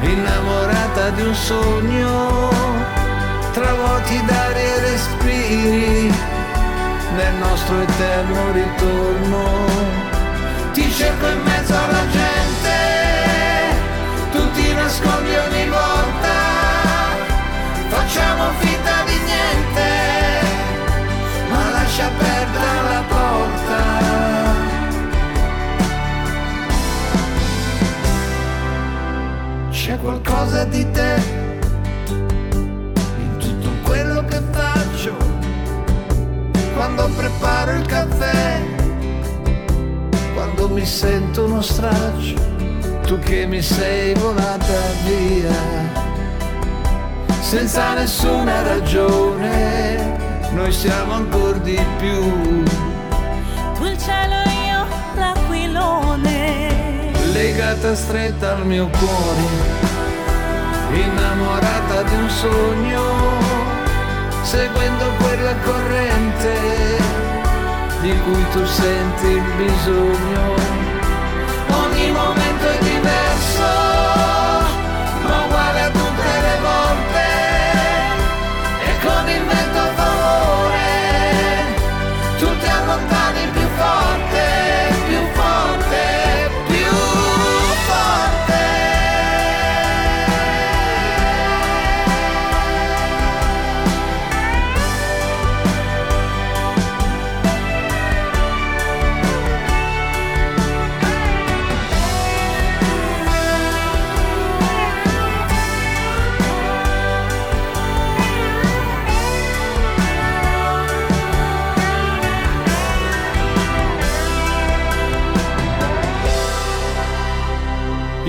innamorata di un sogno, tra vuoti d'aria e respiri, nel nostro eterno ritorno. Ti cerco in mezzo alla gente, tu ti nascondi ogni volta, facciamo finta qualcosa di te. In tutto quello che faccio, quando preparo il caffè quando mi sento uno straccio, tu che mi sei volata via, senza nessuna ragione, noi siamo ancora di più, Tu il cielo e io l'aquilone. legata stretta al mio cuore, innamorata di un sogno, seguendo quella corrente di cui tu senti il bisogno. Ogni momento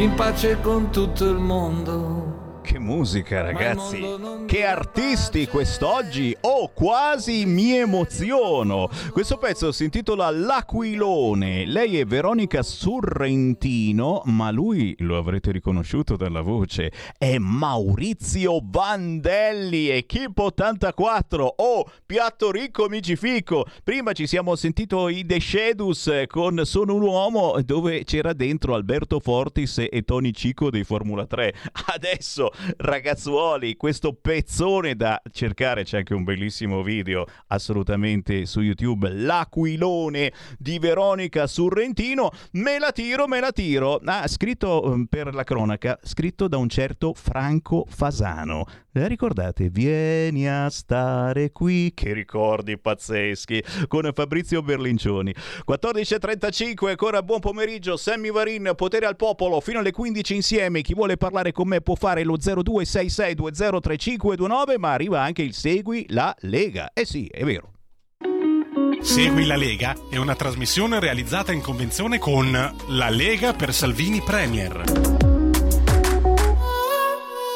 in pace con tutto il mondo. Musica, ragazzi! Che artisti quest'oggi! Oh, quasi mi emoziono! Questo pezzo si intitola L'Aquilone. Lei è Veronica Sorrentino, ma lui lo avrete riconosciuto dalla voce. È Maurizio Vandelli, Equipe 84. Oh, piatto ricco, amici fico! Prima ci siamo sentito i The Shedus con Sono un uomo, dove c'era dentro Alberto Fortis e Tony Cico dei Formula 3. Adesso ragazzuoli, questo pezzone da cercare, c'è anche un bellissimo video assolutamente su YouTube, L'aquilone di Veronica Sorrentino, me la tiro, me la tiro. Ah, scritto eh, per la cronaca, scritto da un certo Franco Fasano. Eh, ricordate, vieni a stare qui, che ricordi pazzeschi, con Fabrizio Berlincioni. 14.35, ancora buon pomeriggio, Sammy Varin, potere al popolo, fino alle 15 insieme, chi vuole parlare con me può fare lo 0266203529, ma arriva anche il Segui la Lega. Eh sì, è vero. Segui la Lega è una trasmissione realizzata in convenzione con La Lega per Salvini Premier.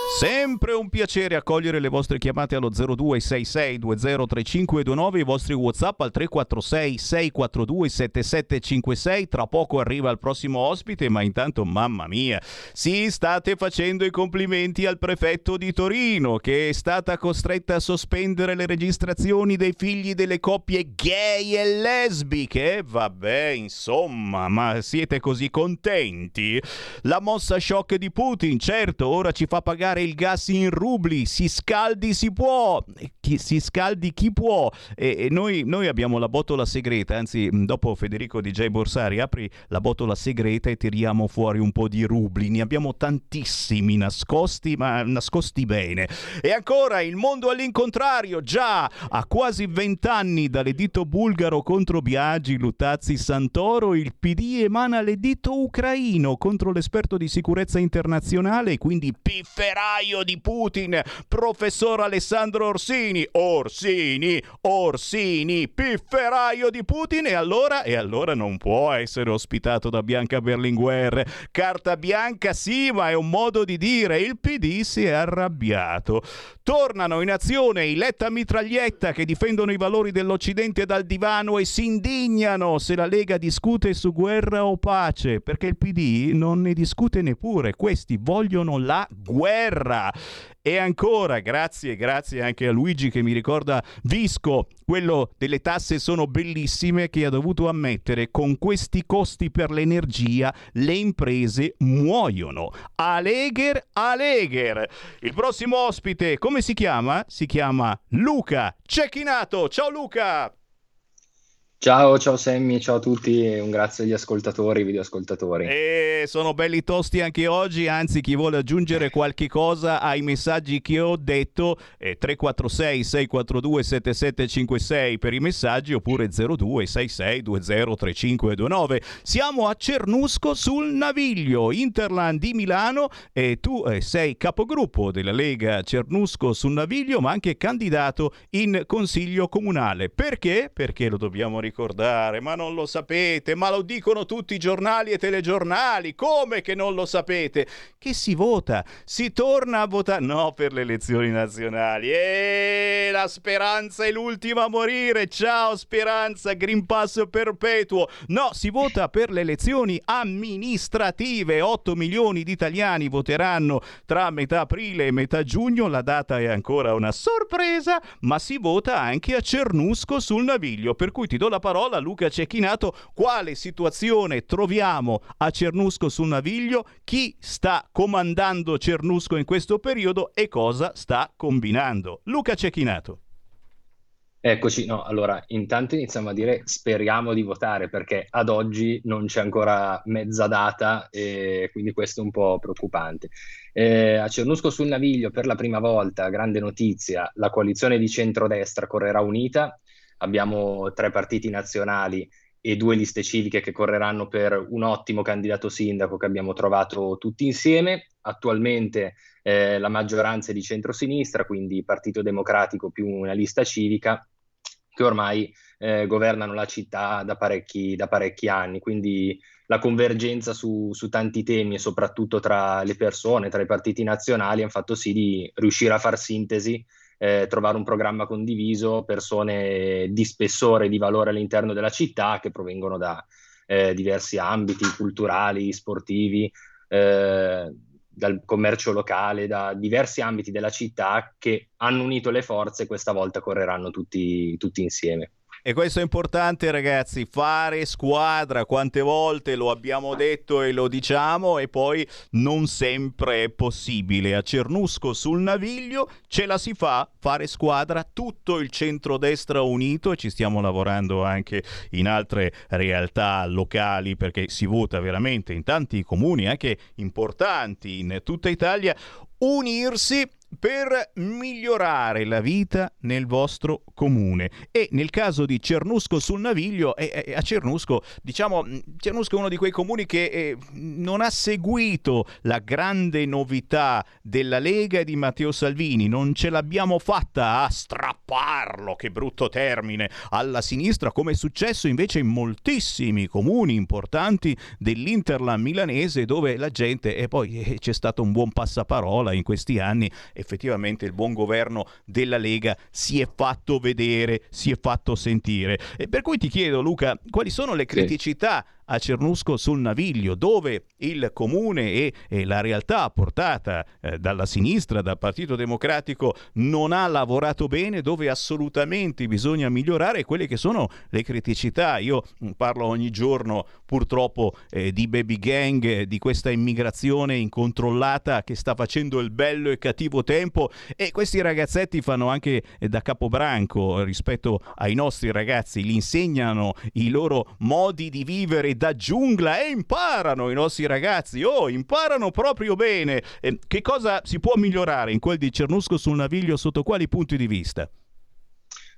Sempre un piacere accogliere le vostre chiamate allo 0266203529, i vostri WhatsApp al 346 642 7756. Tra poco arriva il prossimo ospite, ma intanto mamma mia, sì, state facendo i complimenti al prefetto di Torino che è stata costretta a sospendere le registrazioni dei figli delle coppie gay e lesbiche. Vabbè, insomma, ma siete così contenti? La mossa shock di Putin, certo, ora ci fa pagare il gas in rubli, si scaldi si può, chi, si scaldi chi può. E, e noi, noi, abbiamo la botola segreta, anzi dopo Federico DJ Borsari apri la botola segreta e tiriamo fuori un po' di rubli, ne abbiamo tantissimi nascosti, ma nascosti bene. E ancora il mondo all'incontrario, già a quasi vent'anni dall'editto bulgaro contro Biagi, Luttazzi, Santoro, il PD emana l'editto ucraino contro l'esperto di sicurezza internazionale, quindi pifferaio di Putin, professor Alessandro Orsini. Orsini, Orsini, pifferaio di Putin. E allora, e allora non può essere ospitato da Bianca Berlinguer. Carta bianca sì, ma è un modo di dire. Il PD si è arrabbiato. Tornano in azione i Letta Mitraglietta che difendono i valori dell'Occidente dal divano e si indignano se la Lega discute su guerra o pace, perché il PD non ne discute neppure. Questi vogliono la guerra. E ancora, grazie, grazie anche a Luigi che mi ricorda Visco, quello delle tasse sono bellissime che ha dovuto ammettere con questi costi per l'energia le imprese muoiono. Alegher, Alegher. Il prossimo ospite, come si chiama? Si chiama Luca Cecchinato. Ciao Luca! Ciao, ciao Sammy, ciao a tutti e un grazie agli ascoltatori, videoascoltatori. E sono belli tosti anche oggi, anzi chi vuole aggiungere qualche cosa ai messaggi che ho detto è 346 642 7756 per i messaggi oppure 0266 203529. Siamo a Cernusco sul Naviglio, Interland di Milano e tu eh, sei capogruppo della Lega Cernusco sul Naviglio ma anche candidato in consiglio comunale. Perché? Perché lo dobbiamo ricordare, ma non lo sapete, ma lo dicono tutti i giornali e telegiornali, come che non lo sapete? Che si vota, si torna a votare, no per le elezioni nazionali, e la speranza è l'ultima a morire, ciao speranza, Green Pass perpetuo, no, si vota per le elezioni amministrative, 8 milioni di italiani voteranno tra metà aprile e metà giugno, la data è ancora una sorpresa, ma si vota anche a Cernusco sul Naviglio, per cui ti do la la parola a Luca Cecchinato. Quale situazione troviamo a Cernusco sul Naviglio? Chi sta comandando Cernusco in questo periodo e cosa sta combinando? Luca Cecchinato. Eccoci, no, allora intanto iniziamo a dire speriamo di votare perché ad oggi non c'è ancora mezza data e quindi questo è un po' preoccupante. Eh, a Cernusco sul Naviglio per la prima volta, grande notizia, la coalizione di centrodestra correrà unita abbiamo tre partiti nazionali e due liste civiche che correranno per un ottimo candidato sindaco che abbiamo trovato tutti insieme. Attualmente eh, la maggioranza è di centrosinistra, quindi Partito Democratico più una lista civica, che ormai eh, governano la città da parecchi, da parecchi, anni. Quindi la convergenza su, su tanti temi e soprattutto tra le persone, tra i partiti nazionali, hanno fatto sì di riuscire a far sintesi eh, trovare un programma condiviso, persone di spessore e di valore all'interno della città che provengono da eh, diversi ambiti culturali, sportivi, eh, dal commercio locale, da diversi ambiti della città che hanno unito le forze e questa volta correranno tutti, tutti insieme. E questo è importante ragazzi, fare squadra, quante volte lo abbiamo detto e lo diciamo e poi non sempre è possibile. A Cernusco sul Naviglio ce la si fa, fare squadra, tutto il centrodestra unito e ci stiamo lavorando anche in altre realtà locali perché si vota veramente in tanti comuni anche importanti in tutta Italia unirsi per migliorare la vita nel vostro comune. E nel caso di Cernusco sul Naviglio, eh, eh, a Cernusco, diciamo, Cernusco è uno di quei comuni che eh, non ha seguito la grande novità della Lega e di Matteo Salvini, non ce l'abbiamo fatta a strapparlo, che brutto termine, alla sinistra, come è successo invece in moltissimi comuni importanti dell'Interland milanese, dove la gente, e poi eh, c'è stato un buon passaparola in questi anni, effettivamente il buon governo della Lega si è fatto vedere, si è fatto sentire. E per cui ti chiedo, Luca, quali sono le criticità a Cernusco sul Naviglio, dove il comune e, e la realtà portata eh, dalla sinistra, dal Partito Democratico, non ha lavorato bene, dove assolutamente bisogna migliorare quelle che sono le criticità. Io mm, parlo ogni giorno purtroppo eh, di baby gang, di questa immigrazione incontrollata che sta facendo il bello e cattivo tempo e questi ragazzetti fanno anche eh, da capobranco rispetto ai nostri ragazzi, li insegnano i loro modi di vivere da giungla e imparano i nostri ragazzi, oh, imparano proprio bene. Eh, che cosa si può migliorare in quel di Cernusco sul Naviglio? Sotto quali punti di vista?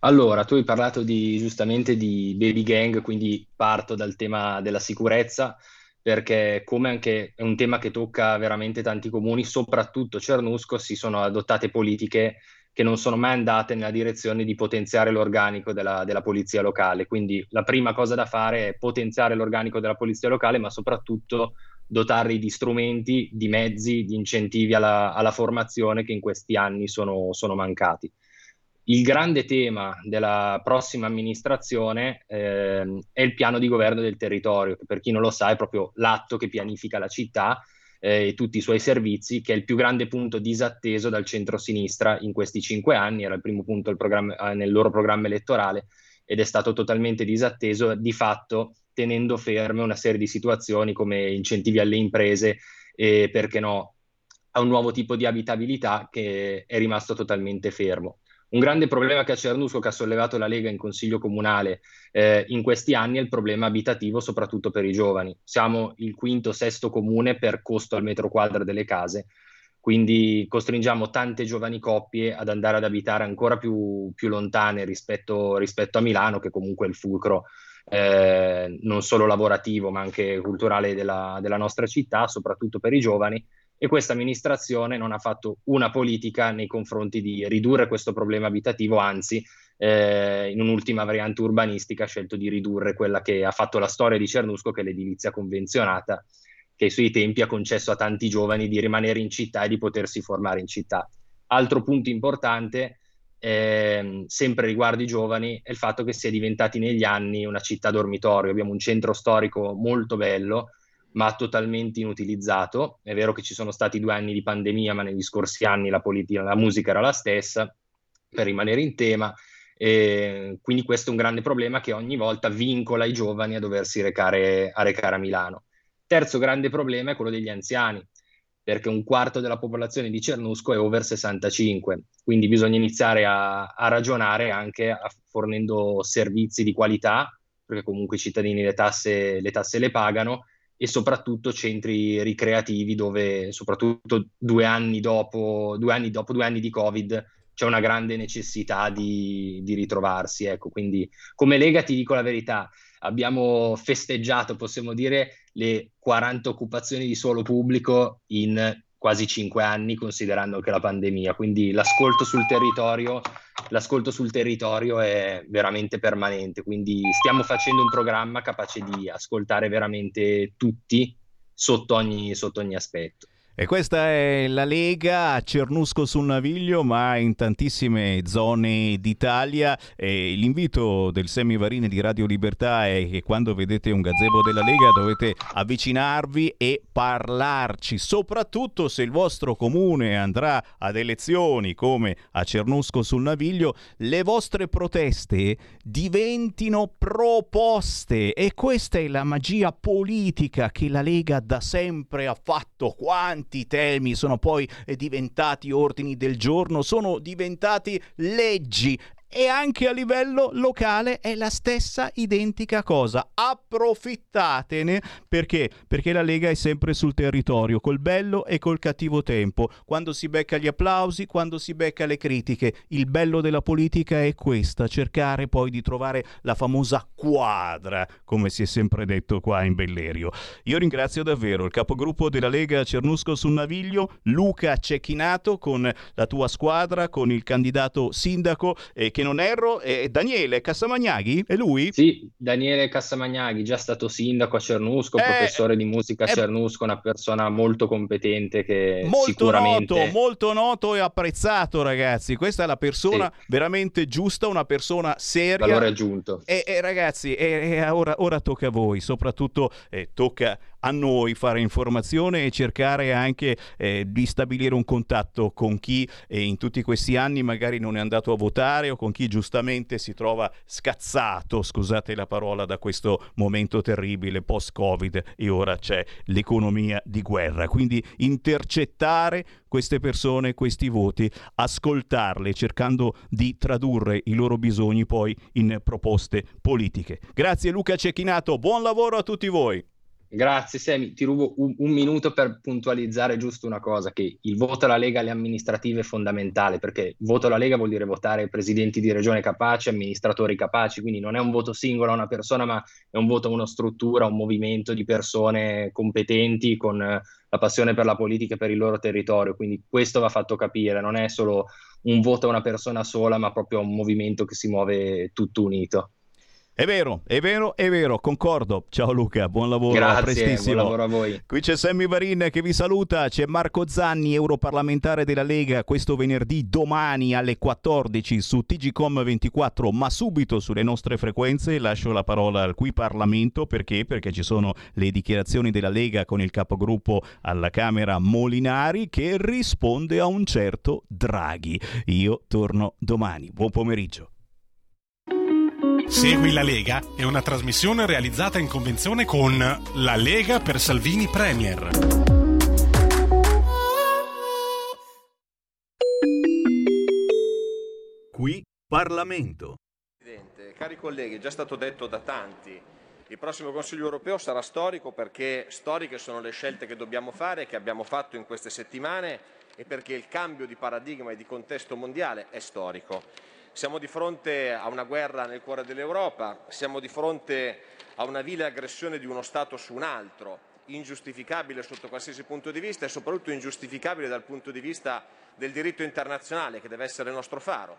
Allora, tu hai parlato di, giustamente di baby gang, quindi parto dal tema della sicurezza, perché come anche è un tema che tocca veramente tanti comuni, soprattutto Cernusco, si sono adottate politiche che non sono mai andate nella direzione di potenziare l'organico della, della, polizia locale. Quindi la prima cosa da fare è potenziare l'organico della polizia locale, ma soprattutto dotarli di strumenti, di mezzi, di incentivi alla, alla formazione che in questi anni sono, sono, mancati. Il grande tema della prossima amministrazione eh, è il piano di governo del territorio, che per chi non lo sa è proprio l'atto che pianifica la città eh, e tutti i suoi servizi, che è il più grande punto disatteso dal centro-sinistra in questi cinque anni, era il primo punto eh, nel loro programma elettorale ed è stato totalmente disatteso, di fatto tenendo ferme una serie di situazioni come incentivi alle imprese e, perché no, a un nuovo tipo di abitabilità che è rimasto totalmente fermo. Un grande problema che ha Cernusco, che ha sollevato la Lega in Consiglio Comunale eh, in questi anni, è il problema abitativo, soprattutto per i giovani. Siamo il quinto, sesto comune per costo al metro quadro delle case, quindi costringiamo tante giovani coppie ad andare ad abitare ancora più, più lontane rispetto, rispetto, a Milano, che comunque è il fulcro eh, non solo lavorativo, ma anche culturale della, della nostra città, soprattutto per i giovani e questa amministrazione non ha fatto una politica nei confronti di ridurre questo problema abitativo, anzi eh, in un'ultima variante urbanistica ha scelto di ridurre quella che ha fatto la storia di Cernusco, che è l'edilizia convenzionata, che ai suoi tempi ha concesso a tanti giovani di rimanere in città e di potersi formare in città. Altro punto importante, eh, sempre riguardo i giovani, è il fatto che si è diventati negli anni una città dormitorio. Abbiamo un centro storico molto bello, ma totalmente inutilizzato. È vero che ci sono stati due anni di pandemia, ma negli scorsi anni la, politica, la musica era la stessa, per rimanere in tema. E quindi questo è un grande problema che ogni volta vincola i giovani a doversi recare a, recare a Milano. Terzo grande problema è quello degli anziani, perché un quarto della popolazione di Cernusco è over 65, quindi bisogna iniziare a, a ragionare anche a, fornendo servizi di qualità, perché comunque i cittadini le tasse le, tasse le pagano, e soprattutto centri ricreativi dove soprattutto due anni dopo, due anni, dopo due anni di Covid c'è una grande necessità di, di ritrovarsi. Ecco, quindi come Lega ti dico la verità, abbiamo festeggiato, possiamo dire, le 40 occupazioni di suolo pubblico in quasi cinque anni, considerando che la pandemia. Quindi l'ascolto sul territorio, l'ascolto sul territorio è veramente permanente. Quindi stiamo facendo un programma capace di ascoltare veramente tutti sotto ogni, sotto ogni aspetto. E questa è la Lega a Cernusco sul Naviglio, ma in tantissime zone d'Italia. E l'invito del Semivarine di Radio Libertà è che quando vedete un gazebo della Lega dovete avvicinarvi e parlarci, soprattutto se il vostro comune andrà ad elezioni come a Cernusco sul Naviglio, le vostre proteste diventino proposte. E questa è la magia politica che la Lega da sempre ha fatto. Quanti tanti temi sono poi diventati ordini del giorno, sono diventati leggi e anche a livello locale è la stessa identica cosa. Approfittatene perché? Perché la Lega è sempre sul territorio, col bello e col cattivo tempo, quando si becca gli applausi, quando si becca le critiche. Il bello della politica è questa, cercare poi di trovare la famosa quadra, come si è sempre detto qua in Bellerio. Io ringrazio davvero il capogruppo della Lega Cernusco sul Naviglio, Luca Cecchinato con la tua squadra, con il candidato sindaco eh, che non erro è Daniele Cassamagnaghi, è lui? Sì, Daniele Cassamagnaghi, già stato sindaco a Cernusco, Eh, professore di musica a eh, Cernusco, una persona molto competente che Molto sicuramente... noto, molto noto e apprezzato, ragazzi. Questa è la persona veramente giusta, una persona seria. Valore aggiunto. E, e ragazzi, e, e ora, ora tocca a voi, soprattutto eh, tocca a noi fare informazione e cercare anche eh, di stabilire un contatto con chi eh, in tutti questi anni magari non è andato a votare o con chi giustamente si trova scazzato, scusate la parola, da questo momento terribile post-Covid e ora c'è l'economia di guerra. Quindi intercettare queste persone, questi voti, ascoltarle cercando di tradurre i loro bisogni poi in proposte politiche. Grazie Luca Cecchinato, buon lavoro a tutti voi. Grazie Semi, ti rubo un, un minuto per puntualizzare giusto una cosa, che il voto alla Lega alle amministrative è fondamentale, perché voto alla Lega vuol dire votare presidenti di regione capaci, amministratori capaci, quindi non è un voto singolo a una persona, ma è un voto a una struttura, a un movimento di persone competenti con eh, la passione per la politica e per il loro territorio, quindi questo va fatto capire, non è solo un voto a una persona sola, ma proprio a un movimento che si muove tutto unito. È vero, è vero, è vero, concordo. Ciao Luca, buon lavoro, a Grazie, prestissimo. buon lavoro a voi. Qui c'è Sammy Varin che vi saluta, c'è Marco Zanni, europarlamentare della Lega, questo venerdì domani alle 14 su TGCOM 24, ma subito sulle nostre frequenze lascio la parola al qui Parlamento perché? Perché ci sono le dichiarazioni della Lega con il capogruppo alla Camera Molinari che risponde a un certo Draghi. Io torno domani. Buon pomeriggio. Segui la Lega è una trasmissione realizzata in convenzione con La Lega per Salvini Premier. Qui Parlamento. Presidente, cari colleghi, è già stato detto da tanti, il prossimo Consiglio europeo sarà storico perché storiche sono le scelte che dobbiamo fare, che abbiamo fatto in queste settimane e perché il cambio di paradigma e di contesto mondiale è storico. Siamo di fronte a una guerra nel cuore dell'Europa, siamo di fronte a una vile aggressione di uno Stato su un altro, ingiustificabile sotto qualsiasi punto di vista e soprattutto ingiustificabile dal punto di vista del diritto internazionale che deve essere il nostro faro.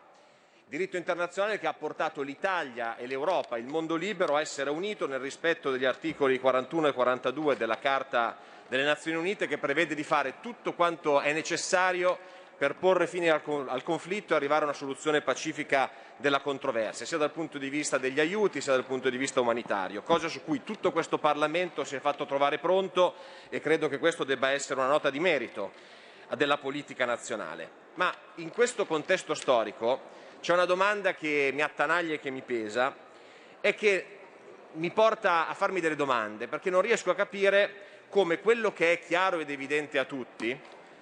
Diritto internazionale che ha portato l'Italia e l'Europa, il mondo libero, a essere unito nel rispetto degli articoli 41 e 42 della Carta delle Nazioni Unite che prevede di fare tutto quanto è necessario per porre fine al, con- al conflitto e arrivare a una soluzione pacifica della controversia, sia dal punto di vista degli aiuti sia dal punto di vista umanitario, cosa su cui tutto questo Parlamento si è fatto trovare pronto e credo che questo debba essere una nota di merito della politica nazionale. Ma in questo contesto storico c'è una domanda che mi attanaglia e che mi pesa e che mi porta a farmi delle domande, perché non riesco a capire come quello che è chiaro ed evidente a tutti,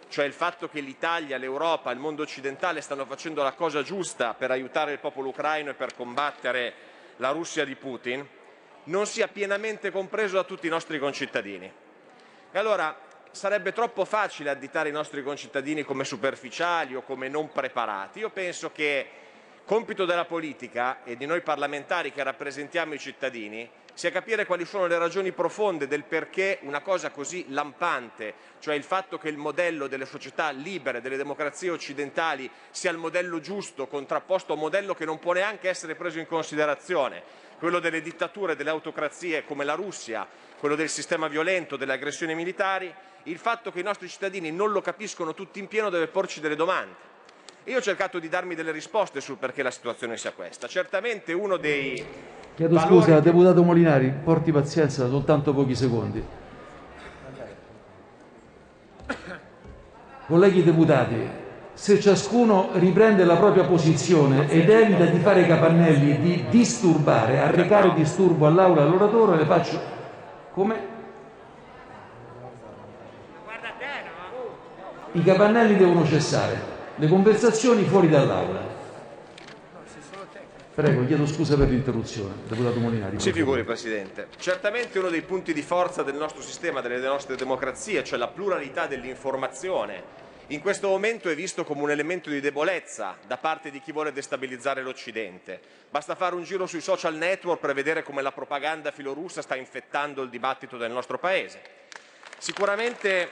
cioè il fatto che l'Italia, l'Europa, il mondo occidentale stanno facendo la cosa giusta per aiutare il popolo ucraino e per combattere la Russia di Putin, non sia pienamente compreso da tutti i nostri concittadini. E allora sarebbe troppo facile additare i nostri concittadini come superficiali o come non preparati. Io penso che compito della politica e di noi parlamentari che rappresentiamo i cittadini sia capire quali sono le ragioni profonde del perché una cosa così lampante, cioè il fatto che il modello delle società libere, delle democrazie occidentali, sia il modello giusto contrapposto a un modello che non può neanche essere preso in considerazione, quello delle dittature, delle autocrazie come la Russia, quello del sistema violento, delle aggressioni militari, il fatto che i nostri cittadini non lo capiscono tutti in pieno deve porci delle domande. Io ho cercato di darmi delle risposte sul perché la situazione sia questa. Certamente uno dei Chiedo valori scusa, deputato Molinari, porti pazienza, soltanto pochi secondi. Colleghi deputati, se ciascuno riprende la propria posizione ed evita di fare capannelli di disturbare, arrecare disturbo all'aula e all'oratore, le faccio come? I capannelli devono cessare, le conversazioni fuori dall'aula. Prego, chiedo scusa per l'interruzione, deputato Molinari. Si figuri, Presidente. Certamente uno dei punti di forza del nostro sistema, delle nostre democrazie, cioè la pluralità dell'informazione, in questo momento è visto come un elemento di debolezza da parte di chi vuole destabilizzare l'Occidente. Basta fare un giro sui social network per vedere come la propaganda filorussa sta infettando il dibattito del nostro Paese. Sicuramente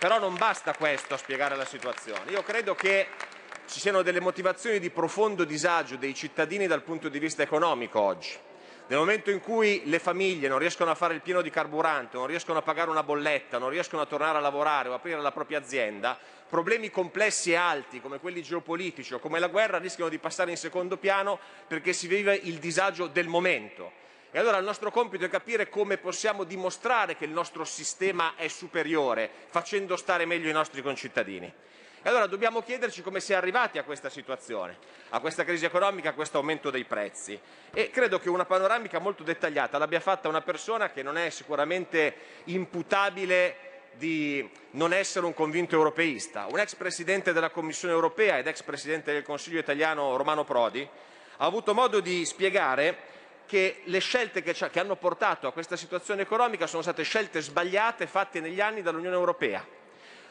però non basta questo a spiegare la situazione. Io credo che ci siano delle motivazioni di profondo disagio dei cittadini dal punto di vista economico oggi. Nel momento in cui le famiglie non riescono a fare il pieno di carburante, non riescono a pagare una bolletta, non riescono a tornare a lavorare o aprire la propria azienda, problemi complessi e alti come quelli geopolitici o come la guerra rischiano di passare in secondo piano perché si vive il disagio del momento. E allora il nostro compito è capire come possiamo dimostrare che il nostro sistema è superiore, facendo stare meglio i nostri concittadini. E allora dobbiamo chiederci come si è arrivati a questa situazione, a questa crisi economica, a questo aumento dei prezzi. E credo che una panoramica molto dettagliata l'abbia fatta una persona che non è sicuramente imputabile di non essere un convinto europeista. Un ex presidente della Commissione europea ed ex presidente del Consiglio italiano Romano Prodi ha avuto modo di spiegare che le scelte che, che hanno portato a questa situazione economica sono state scelte sbagliate fatte negli anni dall'Unione Europea.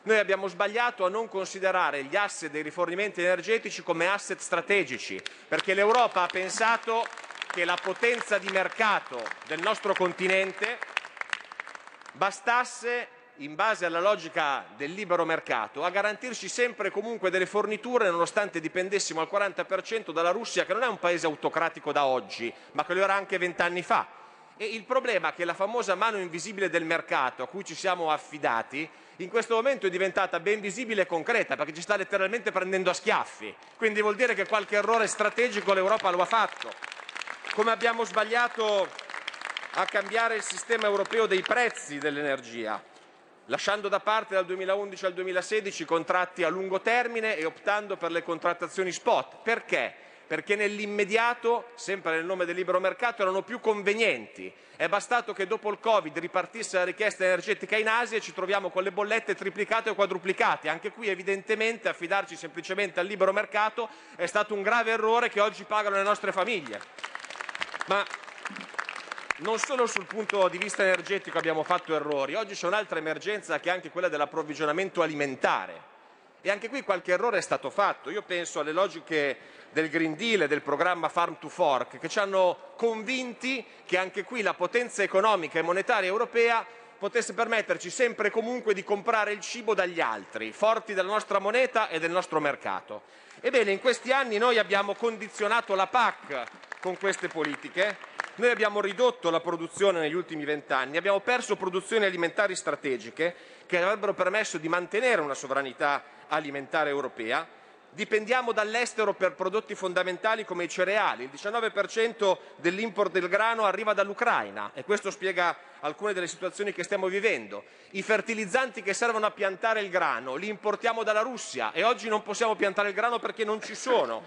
Noi abbiamo sbagliato a non considerare gli asset dei rifornimenti energetici come asset strategici, perché l'Europa ha pensato che la potenza di mercato del nostro continente bastasse in base alla logica del libero mercato, a garantirci sempre comunque delle forniture nonostante dipendessimo al 40% dalla Russia, che non è un paese autocratico da oggi, ma che lo era anche vent'anni fa. E il problema è che la famosa mano invisibile del mercato a cui ci siamo affidati in questo momento è diventata ben visibile e concreta perché ci sta letteralmente prendendo a schiaffi. Quindi vuol dire che qualche errore strategico l'Europa lo ha fatto. Come abbiamo sbagliato a cambiare il sistema europeo dei prezzi dell'energia, lasciando da parte dal 2011 al 2016 i contratti a lungo termine e optando per le contrattazioni spot. Perché? perché nell'immediato, sempre nel nome del libero mercato, erano più convenienti. È bastato che dopo il Covid ripartisse la richiesta energetica in Asia e ci troviamo con le bollette triplicate o quadruplicate. Anche qui evidentemente affidarci semplicemente al libero mercato è stato un grave errore che oggi pagano le nostre famiglie. Ma non solo sul punto di vista energetico abbiamo fatto errori, oggi c'è un'altra emergenza che è anche quella dell'approvvigionamento alimentare. E anche qui qualche errore è stato fatto. Io penso alle logiche del Green Deal e del programma Farm to Fork, che ci hanno convinti che anche qui la potenza economica e monetaria europea potesse permetterci sempre e comunque di comprare il cibo dagli altri, forti della nostra moneta e del nostro mercato. Ebbene, in questi anni noi abbiamo condizionato la PAC con queste politiche, noi abbiamo ridotto la produzione negli ultimi vent'anni, abbiamo perso produzioni alimentari strategiche che avrebbero permesso di mantenere una sovranità alimentare europea dipendiamo dall'estero per prodotti fondamentali come i cereali, il 19% dell'import del grano arriva dall'Ucraina e questo spiega alcune delle situazioni che stiamo vivendo. I fertilizzanti che servono a piantare il grano li importiamo dalla Russia e oggi non possiamo piantare il grano perché non ci sono.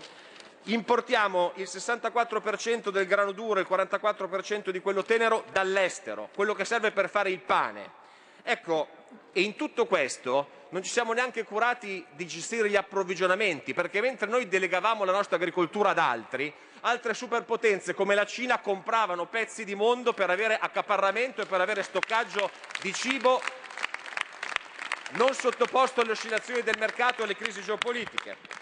Importiamo il 64% del grano duro e il 44% di quello tenero dall'estero, quello che serve per fare il pane. Ecco, e in tutto questo non ci siamo neanche curati di gestire gli approvvigionamenti, perché mentre noi delegavamo la nostra agricoltura ad altri, altre superpotenze come la Cina compravano pezzi di mondo per avere accaparramento e per avere stoccaggio di cibo non sottoposto alle oscillazioni del mercato e alle crisi geopolitiche.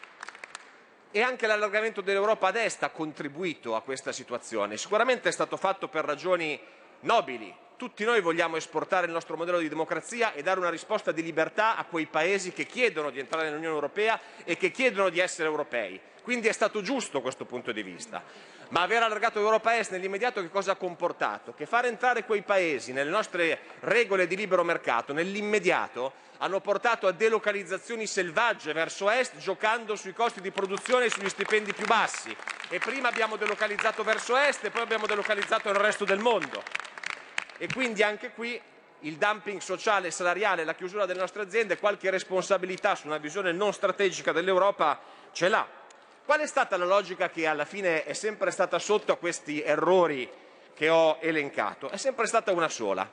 E anche l'allargamento dell'Europa ad est ha contribuito a questa situazione. Sicuramente è stato fatto per ragioni nobili, tutti noi vogliamo esportare il nostro modello di democrazia e dare una risposta di libertà a quei paesi che chiedono di entrare nell'Unione Europea e che chiedono di essere europei. Quindi è stato giusto questo punto di vista. Ma aver allargato l'Europa Est nell'immediato che cosa ha comportato? Che far entrare quei paesi nelle nostre regole di libero mercato nell'immediato hanno portato a delocalizzazioni selvagge verso est giocando sui costi di produzione e sugli stipendi più bassi. E prima abbiamo delocalizzato verso est e poi abbiamo delocalizzato nel resto del mondo e quindi anche qui il dumping sociale e salariale, la chiusura delle nostre aziende, qualche responsabilità su una visione non strategica dell'Europa ce l'ha. Qual è stata la logica che alla fine è sempre stata sotto a questi errori che ho elencato? È sempre stata una sola.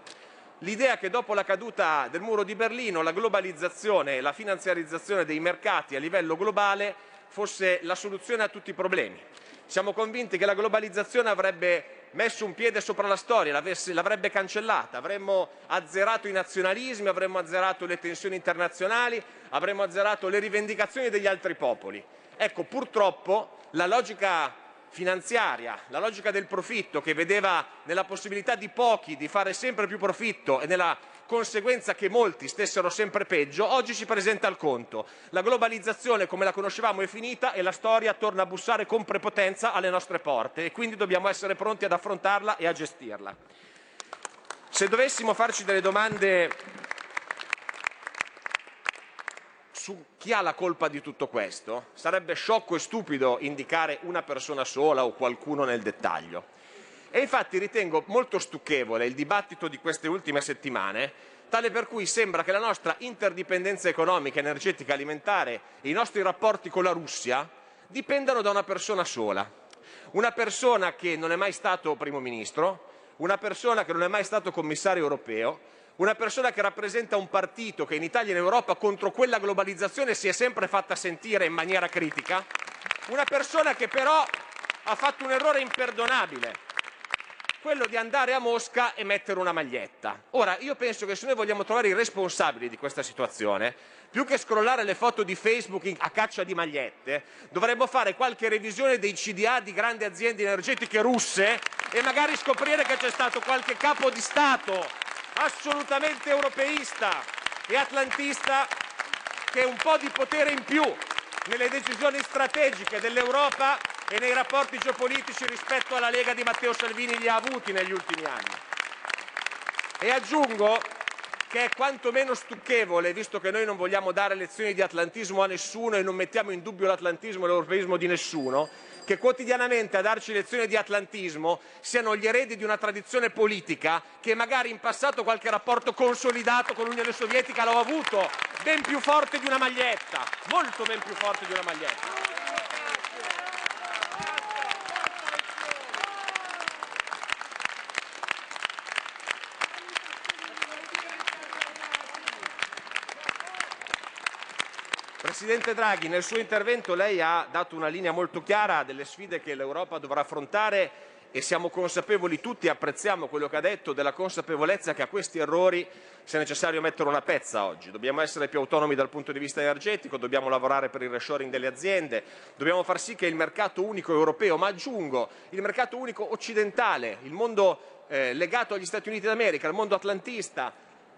L'idea che dopo la caduta del muro di Berlino la globalizzazione e la finanziarizzazione dei mercati a livello globale fosse la soluzione a tutti i problemi Siamo convinti che la globalizzazione avrebbe messo un piede sopra la storia, l'avrebbe cancellata, avremmo azzerato i nazionalismi, avremmo azzerato le tensioni internazionali, avremmo azzerato le rivendicazioni degli altri popoli. Ecco, purtroppo la logica finanziaria, la logica del profitto che vedeva nella possibilità di pochi di fare sempre più profitto e nella conseguenza che molti stessero sempre peggio, oggi ci presenta il conto. La globalizzazione come la conoscevamo è finita e la storia torna a bussare con prepotenza alle nostre porte e quindi dobbiamo essere pronti ad affrontarla e a gestirla. Se dovessimo farci delle domande su chi ha la colpa di tutto questo, sarebbe sciocco e stupido indicare una persona sola o qualcuno nel dettaglio. E infatti ritengo molto stucchevole il dibattito di queste ultime settimane, tale per cui sembra che la nostra interdipendenza economica, energetica, alimentare e i nostri rapporti con la Russia dipendano da una persona sola. Una persona che non è mai stato primo ministro, una persona che non è mai stato commissario europeo, una persona che rappresenta un partito che in Italia e in Europa contro quella globalizzazione si è sempre fatta sentire in maniera critica, una persona che però ha fatto un errore imperdonabile, quello di andare a Mosca e mettere una maglietta. Ora, io penso che se noi vogliamo trovare i responsabili di questa situazione, più che scrollare le foto di Facebook a caccia di magliette, dovremmo fare qualche revisione dei CDA di grandi aziende energetiche russe e magari scoprire che c'è stato qualche capo di Stato assolutamente europeista e atlantista che un po' di potere in più nelle decisioni strategiche dell'Europa e nei rapporti geopolitici rispetto alla Lega di Matteo Salvini li ha avuti negli ultimi anni. E aggiungo che è quantomeno stucchevole, visto che noi non vogliamo dare lezioni di atlantismo a nessuno e non mettiamo in dubbio l'atlantismo e l'europeismo di nessuno, che quotidianamente a darci lezioni di atlantismo siano gli eredi di una tradizione politica che magari in passato qualche rapporto consolidato con l'Unione Sovietica l'ho avuto, ben più forte di una maglietta, molto ben più forte di una maglietta. Presidente Draghi, nel suo intervento lei ha dato una linea molto chiara delle sfide che l'Europa dovrà affrontare e siamo consapevoli tutti, apprezziamo quello che ha detto, della consapevolezza che a questi errori sia necessario mettere una pezza oggi. Dobbiamo essere più autonomi dal punto di vista energetico, dobbiamo lavorare per il reshoring delle aziende, dobbiamo far sì che il mercato unico europeo, ma aggiungo il mercato unico occidentale, il mondo eh, legato agli Stati Uniti d'America, il mondo atlantista,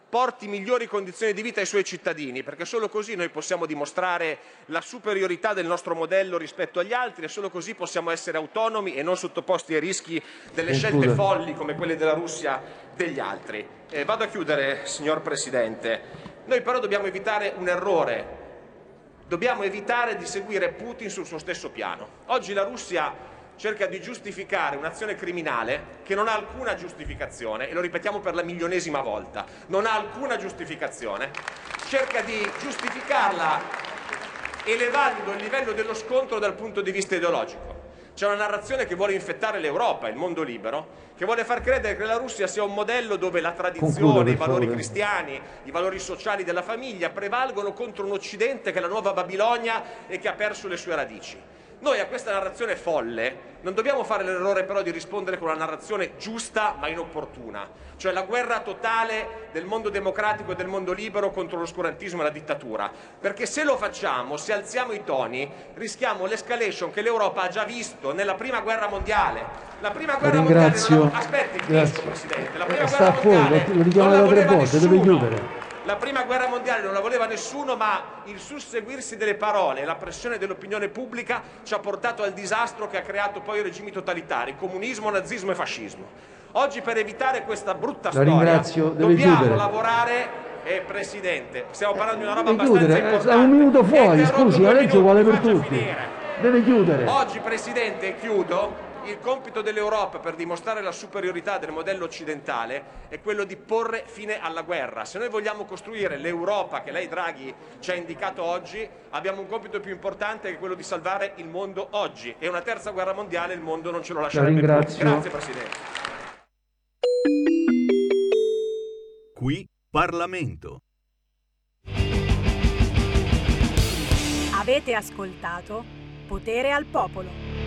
porti migliori condizioni di vita ai suoi cittadini, perché solo così noi possiamo dimostrare la superiorità del nostro modello rispetto agli altri e solo così possiamo essere autonomi e non sottoposti ai rischi delle Concluda. scelte folli come quelle della Russia degli altri. Eh, vado a chiudere, signor Presidente. Noi però dobbiamo evitare un errore. Dobbiamo evitare di seguire Putin sul suo stesso piano. Oggi la Russia cerca di giustificare un'azione criminale che non ha alcuna giustificazione, e lo ripetiamo per la milionesima volta, non ha alcuna giustificazione, cerca di giustificarla elevando il livello dello scontro dal punto di vista ideologico. C'è una narrazione che vuole infettare l'Europa, il mondo libero, che vuole far credere che la Russia sia un modello dove la tradizione, i valori favore. cristiani, i valori sociali della famiglia prevalgono contro un Occidente che è la nuova Babilonia e che ha perso le sue radici. Noi a questa narrazione folle non dobbiamo fare l'errore però di rispondere con una narrazione giusta ma inopportuna, cioè la guerra totale del mondo democratico e del mondo libero contro l'oscurantismo e la dittatura, perché se lo facciamo, se alziamo i toni, rischiamo l'escalation che l'Europa ha già visto nella prima guerra mondiale. La prima guerra ringrazio. mondiale non la- aspetti, Grazie. Presidente. La prima Eh, guerra Sta fuori, mondiale lo da tre volte, deve chiudere. La prima guerra mondiale non la voleva nessuno, ma il susseguirsi delle parole e la pressione dell'opinione pubblica ci ha portato al disastro che ha creato poi i regimi totalitari, comunismo, nazismo e fascismo. Oggi per evitare questa brutta La storia dobbiamo chiudere. lavorare eh, Presidente, stiamo parlando di una roba Deve abbastanza chiudere, eh, importante. un minuto fuori, scusi, la legge mi per tutti. Deve chiudere. Oggi, Presidente, chiudo, il compito dell'Europa per dimostrare la superiorità del modello occidentale è quello di porre fine alla guerra. Se noi vogliamo costruire l'Europa che lei, Draghi, ci ha indicato oggi, abbiamo un compito più importante che quello di salvare il mondo oggi. E una terza guerra mondiale il mondo non ce lo lascerebbe più. ringrazio. Grazie, Presidente. Qui Parlamento. Avete ascoltato Potere al Popolo.